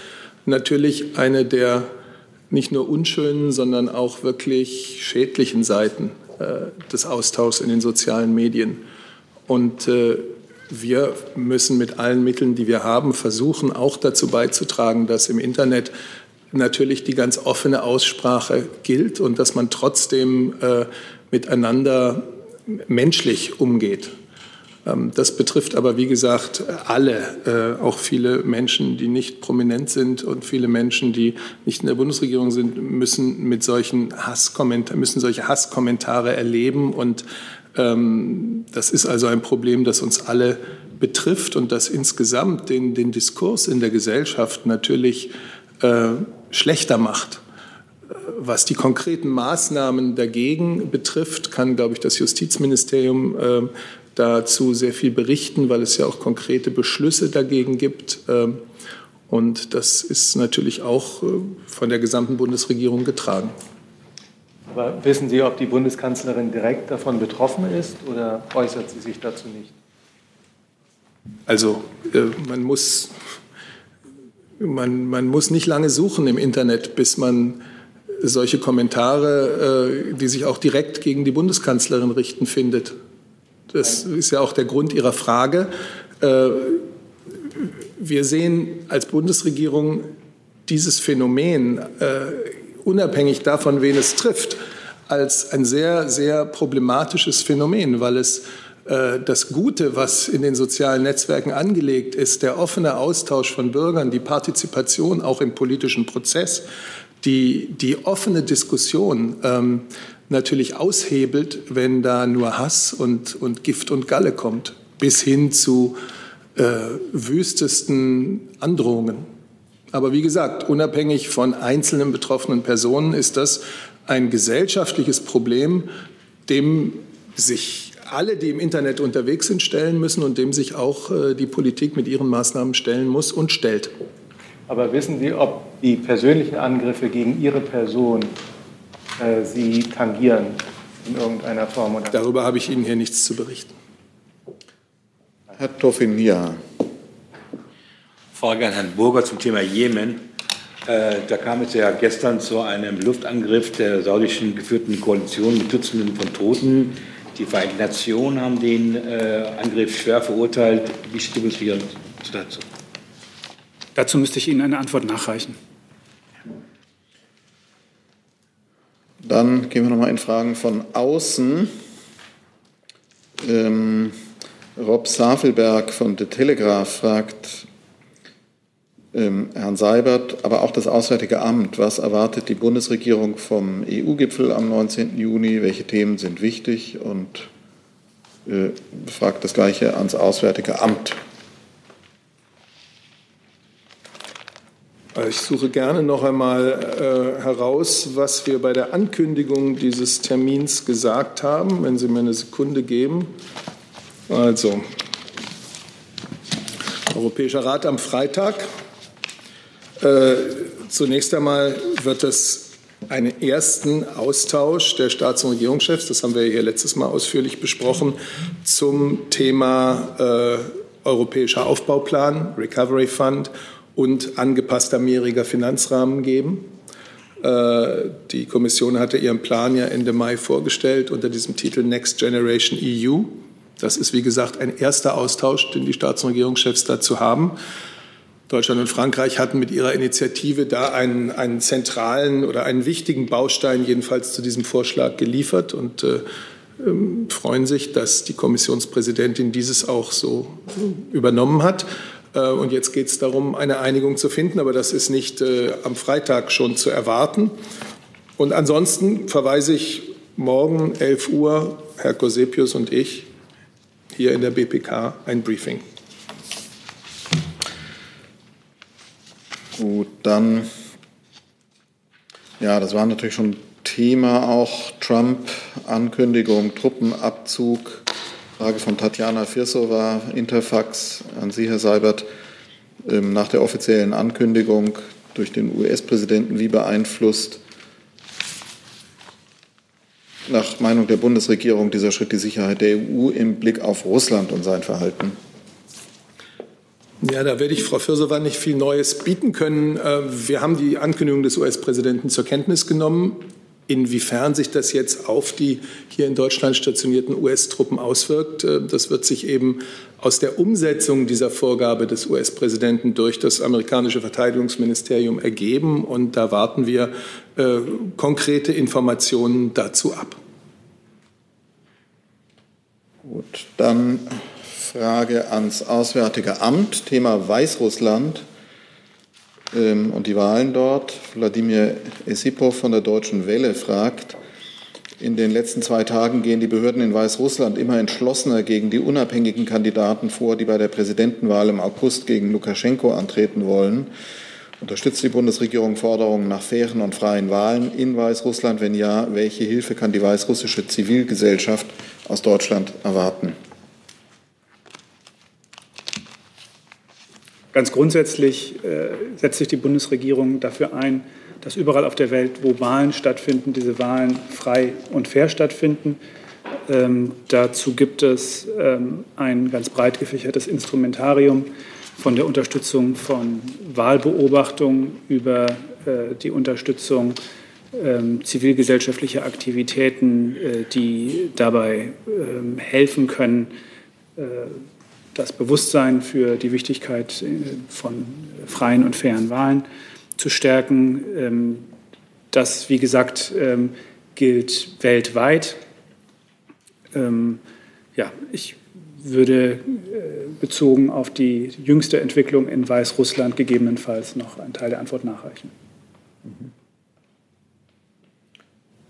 natürlich eine der nicht nur unschönen, sondern auch wirklich schädlichen Seiten äh, des Austauschs in den sozialen Medien. Und äh, wir müssen mit allen Mitteln, die wir haben, versuchen, auch dazu beizutragen, dass im Internet natürlich die ganz offene Aussprache gilt und dass man trotzdem äh, miteinander menschlich umgeht. Ähm, das betrifft aber, wie gesagt, alle, äh, auch viele Menschen, die nicht prominent sind und viele Menschen, die nicht in der Bundesregierung sind, müssen mit solchen Hasskommentaren, müssen solche Hasskommentare erleben und das ist also ein Problem, das uns alle betrifft und das insgesamt den, den Diskurs in der Gesellschaft natürlich äh, schlechter macht. Was die konkreten Maßnahmen dagegen betrifft, kann, glaube ich, das Justizministerium äh, dazu sehr viel berichten, weil es ja auch konkrete Beschlüsse dagegen gibt. Äh, und das ist natürlich auch äh, von der gesamten Bundesregierung getragen. Aber wissen Sie, ob die Bundeskanzlerin direkt davon betroffen ist oder äußert sie sich dazu nicht? Also äh, man, muss, man, man muss nicht lange suchen im Internet, bis man solche Kommentare, äh, die sich auch direkt gegen die Bundeskanzlerin richten, findet. Das ist ja auch der Grund Ihrer Frage. Äh, wir sehen als Bundesregierung dieses Phänomen unabhängig davon, wen es trifft, als ein sehr, sehr problematisches Phänomen, weil es äh, das Gute, was in den sozialen Netzwerken angelegt ist, der offene Austausch von Bürgern, die Partizipation auch im politischen Prozess, die, die offene Diskussion ähm, natürlich aushebelt, wenn da nur Hass und, und Gift und Galle kommt, bis hin zu äh, wüstesten Androhungen. Aber wie gesagt, unabhängig von einzelnen betroffenen Personen ist das ein gesellschaftliches Problem, dem sich alle, die im Internet unterwegs sind, stellen müssen und dem sich auch äh, die Politik mit ihren Maßnahmen stellen muss und stellt. Aber wissen Sie, ob die persönlichen Angriffe gegen Ihre Person äh, Sie tangieren in irgendeiner Form? Oder? Darüber habe ich Ihnen hier nichts zu berichten. Herr Toffin, ja. Frage an Herrn Burger zum Thema Jemen. Äh, da kam es ja gestern zu einem Luftangriff der saudischen geführten Koalition mit Dutzenden von Toten. Die Vereinten Nationen haben den äh, Angriff schwer verurteilt. Wie stimmen Sie dazu? Dazu müsste ich Ihnen eine Antwort nachreichen. Dann gehen wir nochmal in Fragen von außen. Ähm, Rob Safelberg von The Telegraph fragt Herrn Seibert, aber auch das Auswärtige Amt. Was erwartet die Bundesregierung vom EU-Gipfel am 19. Juni? Welche Themen sind wichtig? Und äh, fragt das Gleiche ans Auswärtige Amt. Ich suche gerne noch einmal äh, heraus, was wir bei der Ankündigung dieses Termins gesagt haben, wenn Sie mir eine Sekunde geben. Also, Europäischer Rat am Freitag. Äh, zunächst einmal wird es einen ersten Austausch der Staats- und Regierungschefs, das haben wir hier letztes Mal ausführlich besprochen, zum Thema äh, europäischer Aufbauplan, Recovery Fund und angepasster mehrjähriger Finanzrahmen geben. Äh, die Kommission hatte ihren Plan ja Ende Mai vorgestellt unter diesem Titel Next Generation EU. Das ist, wie gesagt, ein erster Austausch, den die Staats- und Regierungschefs dazu haben. Deutschland und Frankreich hatten mit ihrer Initiative da einen, einen zentralen oder einen wichtigen Baustein jedenfalls zu diesem Vorschlag geliefert und äh, ähm, freuen sich, dass die Kommissionspräsidentin dieses auch so übernommen hat. Äh, und jetzt geht es darum, eine Einigung zu finden, aber das ist nicht äh, am Freitag schon zu erwarten. Und ansonsten verweise ich morgen 11 Uhr, Herr Kosepius und ich, hier in der BPK ein Briefing. Gut, dann, ja, das war natürlich schon Thema auch Trump-Ankündigung, Truppenabzug Frage von Tatjana Firsova, Interfax an Sie, Herr Seibert. Ähm, nach der offiziellen Ankündigung durch den US-Präsidenten, wie beeinflusst nach Meinung der Bundesregierung dieser Schritt die Sicherheit der EU im Blick auf Russland und sein Verhalten? Ja, da werde ich Frau Firsova nicht viel Neues bieten können. Äh, wir haben die Ankündigung des US-Präsidenten zur Kenntnis genommen. Inwiefern sich das jetzt auf die hier in Deutschland stationierten US-Truppen auswirkt, äh, das wird sich eben aus der Umsetzung dieser Vorgabe des US-Präsidenten durch das amerikanische Verteidigungsministerium ergeben. Und da warten wir äh, konkrete Informationen dazu ab. Gut, dann Frage ans Auswärtige Amt, Thema Weißrussland. Ähm, und die Wahlen dort. Wladimir Esipov von der Deutschen Welle fragt, in den letzten zwei Tagen gehen die Behörden in Weißrussland immer entschlossener gegen die unabhängigen Kandidaten vor, die bei der Präsidentenwahl im August gegen Lukaschenko antreten wollen. Unterstützt die Bundesregierung Forderungen nach fairen und freien Wahlen in Weißrussland? Wenn ja, welche Hilfe kann die weißrussische Zivilgesellschaft aus Deutschland erwarten? Ganz grundsätzlich äh, setzt sich die Bundesregierung dafür ein, dass überall auf der Welt, wo Wahlen stattfinden, diese Wahlen frei und fair stattfinden. Ähm, dazu gibt es ähm, ein ganz breit gefächertes Instrumentarium von der Unterstützung von Wahlbeobachtung über äh, die Unterstützung ähm, zivilgesellschaftlicher Aktivitäten, äh, die dabei ähm, helfen können, äh, das Bewusstsein für die Wichtigkeit äh, von freien und fairen Wahlen zu stärken. Ähm, das, wie gesagt, ähm, gilt weltweit. Ähm, ja, ich würde äh, bezogen auf die jüngste Entwicklung in Weißrussland gegebenenfalls noch einen Teil der Antwort nachreichen. Mhm.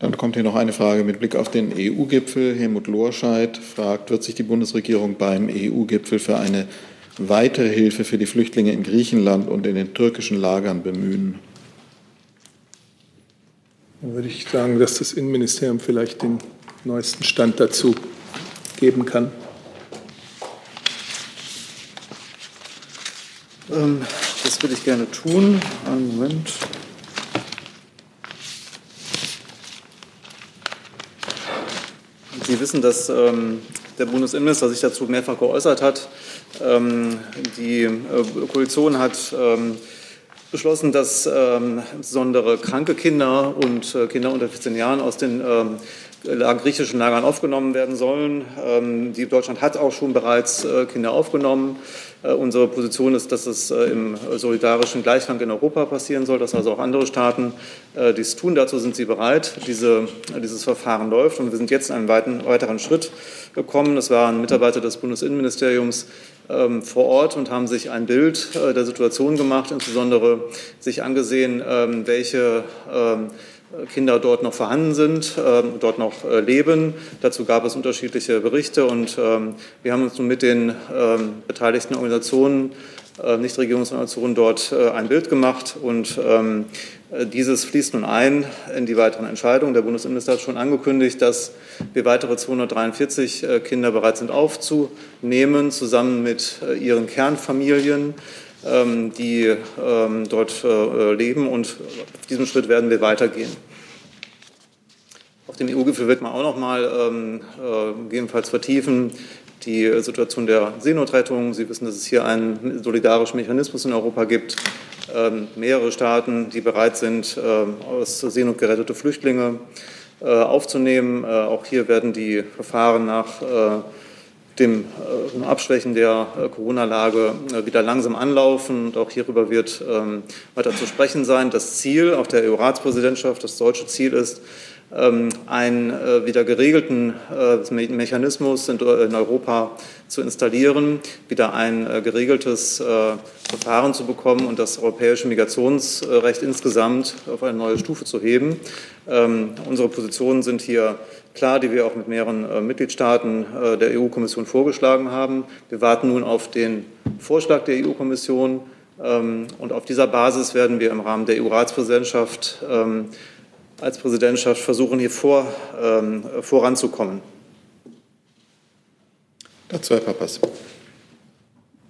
Dann kommt hier noch eine Frage mit Blick auf den EU-Gipfel. Helmut Lorscheid fragt, wird sich die Bundesregierung beim EU-Gipfel für eine weitere Hilfe für die Flüchtlinge in Griechenland und in den türkischen Lagern bemühen? Dann würde ich sagen, dass das Innenministerium vielleicht den neuesten Stand dazu geben kann. Ähm, das würde ich gerne tun. Einen Moment. Sie wissen, dass ähm, der Bundesinnenminister sich dazu mehrfach geäußert hat. Ähm, die äh, Koalition hat ähm, beschlossen, dass ähm, insbesondere kranke Kinder und äh, Kinder unter 14 Jahren aus den ähm, griechischen Lagern aufgenommen werden sollen. Ähm, die Deutschland hat auch schon bereits äh, Kinder aufgenommen. Äh, unsere Position ist, dass es äh, im solidarischen Gleichklang in Europa passieren soll, dass also auch andere Staaten dies tun. Dazu sind sie bereit. Diese, dieses Verfahren läuft und wir sind jetzt einen weiten, weiteren Schritt gekommen. Es waren Mitarbeiter des Bundesinnenministeriums ähm, vor Ort und haben sich ein Bild der Situation gemacht, insbesondere sich angesehen, ähm, welche Kinder dort noch vorhanden sind, äh, dort noch äh, leben. Dazu gab es unterschiedliche Berichte und ähm, wir haben uns nun mit den ähm, beteiligten Organisationen, äh, Nichtregierungsorganisationen dort äh, ein Bild gemacht und ähm, dieses fließt nun ein in die weiteren Entscheidungen. Der Bundesinnenminister hat schon angekündigt, dass wir weitere 243 äh, Kinder bereit sind aufzunehmen, zusammen mit ihren Kernfamilien. Ähm, die ähm, dort äh, leben. Und auf diesem Schritt werden wir weitergehen. Auf dem EU-Gipfel wird man auch noch mal ähm, äh, gegebenenfalls vertiefen die Situation der Seenotrettung. Sie wissen, dass es hier einen solidarischen Mechanismus in Europa gibt. mehrere Staaten, die bereit sind, aus Seenot gerettete Flüchtlinge äh, aufzunehmen. auch hier werden die Verfahren nach dem äh, Abschwächen der äh, Corona-Lage äh, wieder langsam anlaufen. Und auch hierüber wird ähm, weiter zu sprechen sein. Das Ziel auch der EU-Ratspräsidentschaft, das deutsche Ziel ist, einen äh, wieder geregelten äh, Mechanismus in, Europa zu installieren, wieder ein äh, geregeltes Verfahren zu bekommen und das europäische Migrationsrecht insgesamt auf eine neue Stufe zu heben. Ähm, unsere Positionen sind hier klar, die wir auch mit mehreren Mitgliedstaaten der EU-Kommission vorgeschlagen haben. Wir warten nun auf den Vorschlag der EU-Kommission ähm, und auf dieser Basis werden wir im Rahmen der EU-Ratspräsidentschaft ähm, als Präsidentschaft versuchen, hier vor, ähm, voranzukommen. Dazu Herr Papas.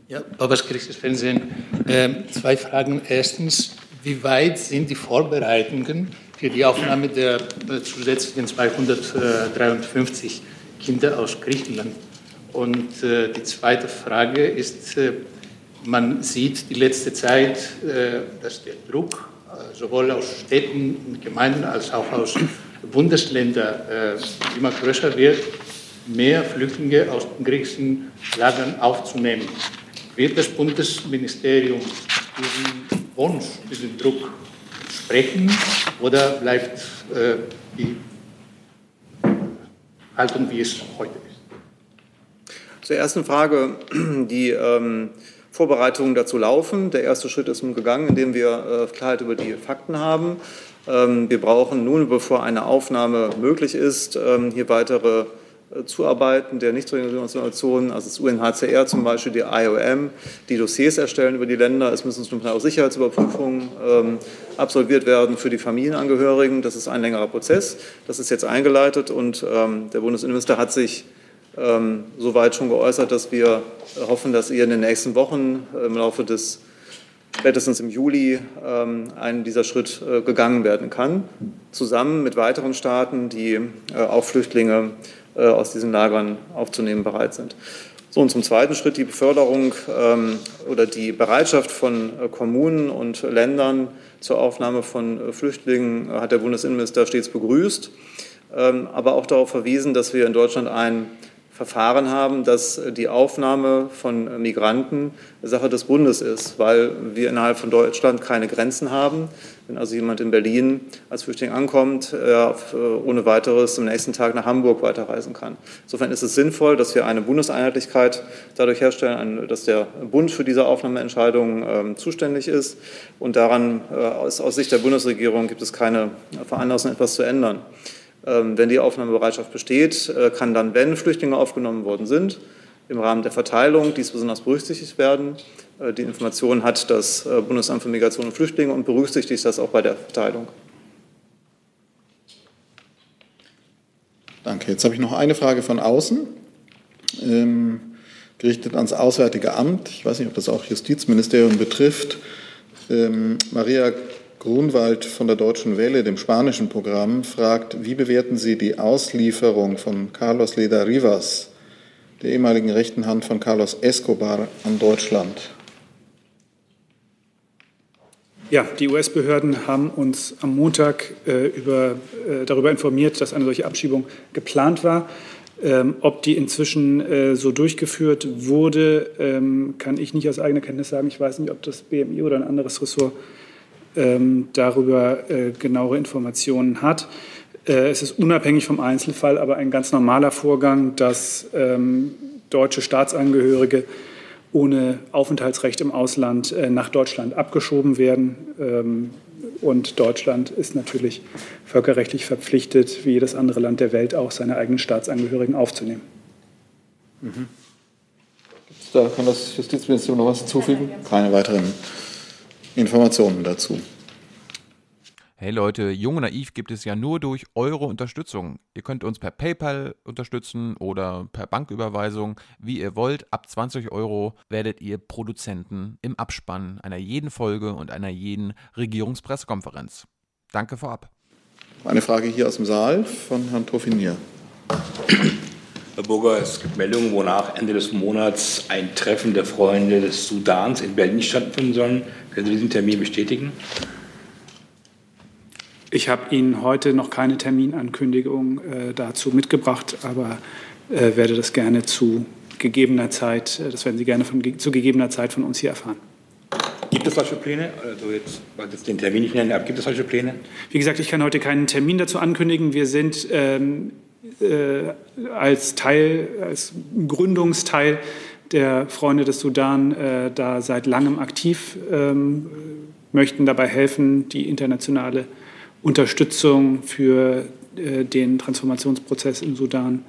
Ja, Papas Christus Fernsehen. Ähm, zwei Fragen. Erstens, wie weit sind die Vorbereitungen für die Aufnahme der äh, zusätzlichen 253 Kinder aus Griechenland. Und äh, die zweite Frage ist, äh, man sieht die letzte Zeit, äh, dass der Druck sowohl aus Städten und Gemeinden als auch aus Bundesländern äh, immer größer wird, mehr Flüchtlinge aus den griechischen Lagern aufzunehmen. Wird das Bundesministerium diesen Wunsch, diesen Druck sprechen oder bleibt äh, die Haltung, wie es heute ist? Zur ersten Frage, die ähm, Vorbereitungen dazu laufen. Der erste Schritt ist nun gegangen, indem wir äh, Klarheit über die Fakten haben. Ähm, wir brauchen nun, bevor eine Aufnahme möglich ist, ähm, hier weitere äh, zuarbeiten der Nichtregierungsorganisationen, also das UNHCR zum Beispiel, die IOM, die Dossiers erstellen über die Länder. Es müssen zum Teil auch Sicherheitsüberprüfungen ähm, absolviert werden für die Familienangehörigen. Das ist ein längerer Prozess. Das ist jetzt eingeleitet und ähm, der Bundesinnenminister hat sich ähm, soweit schon geäußert, dass wir hoffen, dass ihr in den nächsten Wochen äh, im Laufe des spätestens im Juli ähm, ein dieser Schritt äh, gegangen werden kann, zusammen mit weiteren Staaten, die äh, auch Flüchtlinge äh, aus diesen Lagern aufzunehmen bereit sind. So, und zum zweiten Schritt die Beförderung ähm, oder die Bereitschaft von äh, Kommunen und Ländern zur Aufnahme von äh, Flüchtlingen hat der Bundesinnenminister stets begrüßt, ähm, aber auch darauf verwiesen, dass wir in Deutschland ein Verfahren haben, dass die Aufnahme von Migranten Sache des Bundes ist, weil wir innerhalb von Deutschland keine Grenzen haben. Wenn also jemand in Berlin als Flüchtling ankommt, er ohne weiteres am nächsten Tag nach Hamburg weiterreisen kann. Insofern ist es sinnvoll, dass wir eine Bundeseinheitlichkeit dadurch herstellen, dass der Bund für diese Aufnahmeentscheidungen ähm, zuständig ist. Und daran, äh, aus, aus Sicht der Bundesregierung, gibt es keine Veranlassung, etwas zu ändern. Ähm, wenn die Aufnahmebereitschaft besteht, äh, kann dann, wenn Flüchtlinge aufgenommen worden sind, im Rahmen der Verteilung dies besonders berücksichtigt werden. Äh, die Information hat das äh, Bundesamt für Migration und Flüchtlinge und berücksichtigt das auch bei der Verteilung. Danke. Jetzt habe ich noch eine Frage von außen, ähm, gerichtet ans Auswärtige Amt. Ich weiß nicht, ob das auch Justizministerium betrifft. Ähm, Maria Grunwald von der Deutschen Welle, dem spanischen Programm, fragt, wie bewerten Sie die Auslieferung von Carlos Leda Rivas, der ehemaligen rechten Hand von Carlos Escobar, an Deutschland? Ja, die US-Behörden haben uns am Montag äh, über, äh, darüber informiert, dass eine solche Abschiebung geplant war. Ähm, ob die inzwischen äh, so durchgeführt wurde, ähm, kann ich nicht aus eigener Kenntnis sagen. Ich weiß nicht, ob das BMI oder ein anderes Ressort ähm, darüber äh, genauere Informationen hat. Äh, es ist unabhängig vom Einzelfall, aber ein ganz normaler Vorgang, dass ähm, deutsche Staatsangehörige ohne Aufenthaltsrecht im Ausland äh, nach Deutschland abgeschoben werden. Ähm, und Deutschland ist natürlich völkerrechtlich verpflichtet, wie jedes andere Land der Welt auch, seine eigenen Staatsangehörigen aufzunehmen. Mhm. Da kann das Justizministerium noch was hinzufügen? Keine weiteren Informationen dazu. Hey Leute, Jung und Naiv gibt es ja nur durch eure Unterstützung. Ihr könnt uns per PayPal unterstützen oder per Banküberweisung, wie ihr wollt. Ab 20 Euro werdet ihr Produzenten im Abspann einer jeden Folge und einer jeden Regierungspressekonferenz. Danke vorab. Eine Frage hier aus dem Saal von Herrn Tofinier. Herr Burger, es gibt Meldungen, wonach Ende des Monats ein Treffen der Freunde des Sudans in Berlin stattfinden soll. Können Sie diesen Termin bestätigen? Ich habe Ihnen heute noch keine Terminankündigung äh, dazu mitgebracht, aber äh, werde das gerne zu gegebener Zeit, äh, das werden Sie gerne von, zu gegebener Zeit von uns hier erfahren. Gibt es solche Pläne? Also jetzt, jetzt den Termin nicht nennen, aber gibt es solche Pläne? Wie gesagt, ich kann heute keinen Termin dazu ankündigen. Wir sind ähm, äh, als Teil, als Gründungsteil der Freunde des Sudan äh, da seit langem aktiv, ähm, möchten dabei helfen, die internationale Unterstützung für äh, den Transformationsprozess im Sudan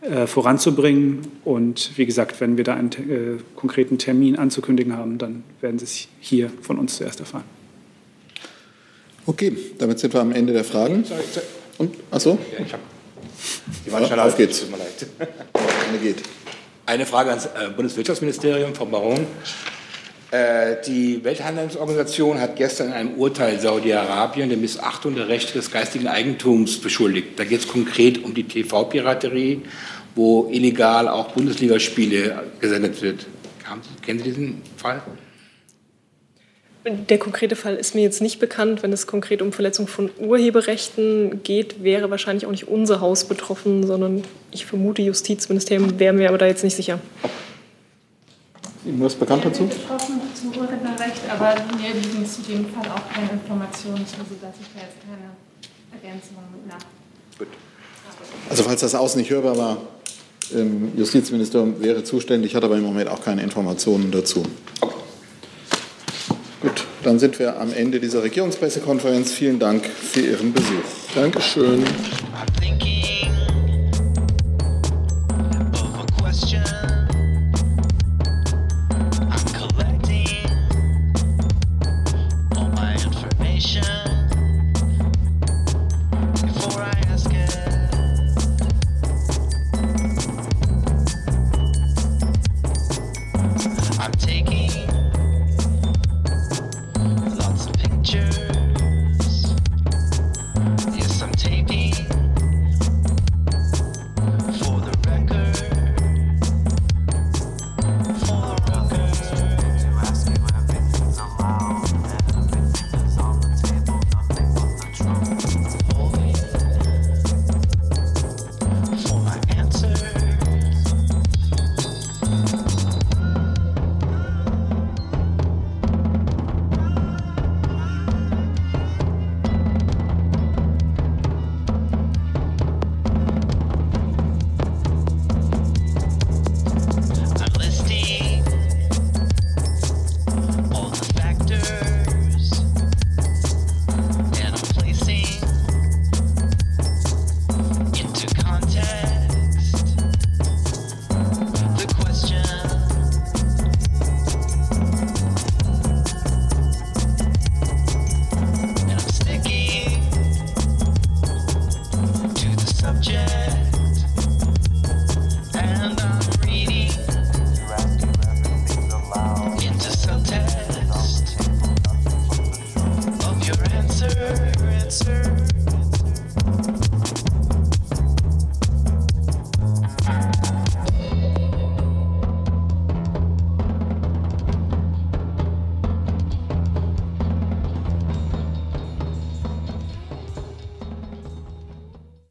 äh, voranzubringen. Und wie gesagt, wenn wir da einen äh, konkreten Termin anzukündigen haben, dann werden Sie es hier von uns zuerst erfahren. Okay, damit sind wir am Ende der Fragen. Und, achso? Ja, ich hab, die waren schon auf geht's. Tut mir leid. Eine geht. Eine Frage ans äh, Bundeswirtschaftsministerium, Frau Baron. Äh, die Welthandelsorganisation hat gestern in einem Urteil Saudi-Arabien der Missachtung der Rechte des geistigen Eigentums beschuldigt. Da geht es konkret um die TV-Piraterie, wo illegal auch Bundesligaspiele gesendet wird. Kennen Sie diesen Fall? Der konkrete Fall ist mir jetzt nicht bekannt. Wenn es konkret um Verletzung von Urheberrechten geht, wäre wahrscheinlich auch nicht unser Haus betroffen, sondern ich vermute Justizministerium, wären wir aber da jetzt nicht sicher. Ihnen was bekannt dazu? Betroffen zum Urheberrecht, aber mir liegen zu dem Fall auch keine Informationen zu, sodass ich da jetzt keine Ergänzungen nach. Gut. Also falls das Außen nicht hörbar war, im Justizministerium wäre zuständig, hat aber im Moment auch keine Informationen dazu. Gut, dann sind wir am Ende dieser Regierungspressekonferenz. Vielen Dank für Ihren Besuch. Dankeschön.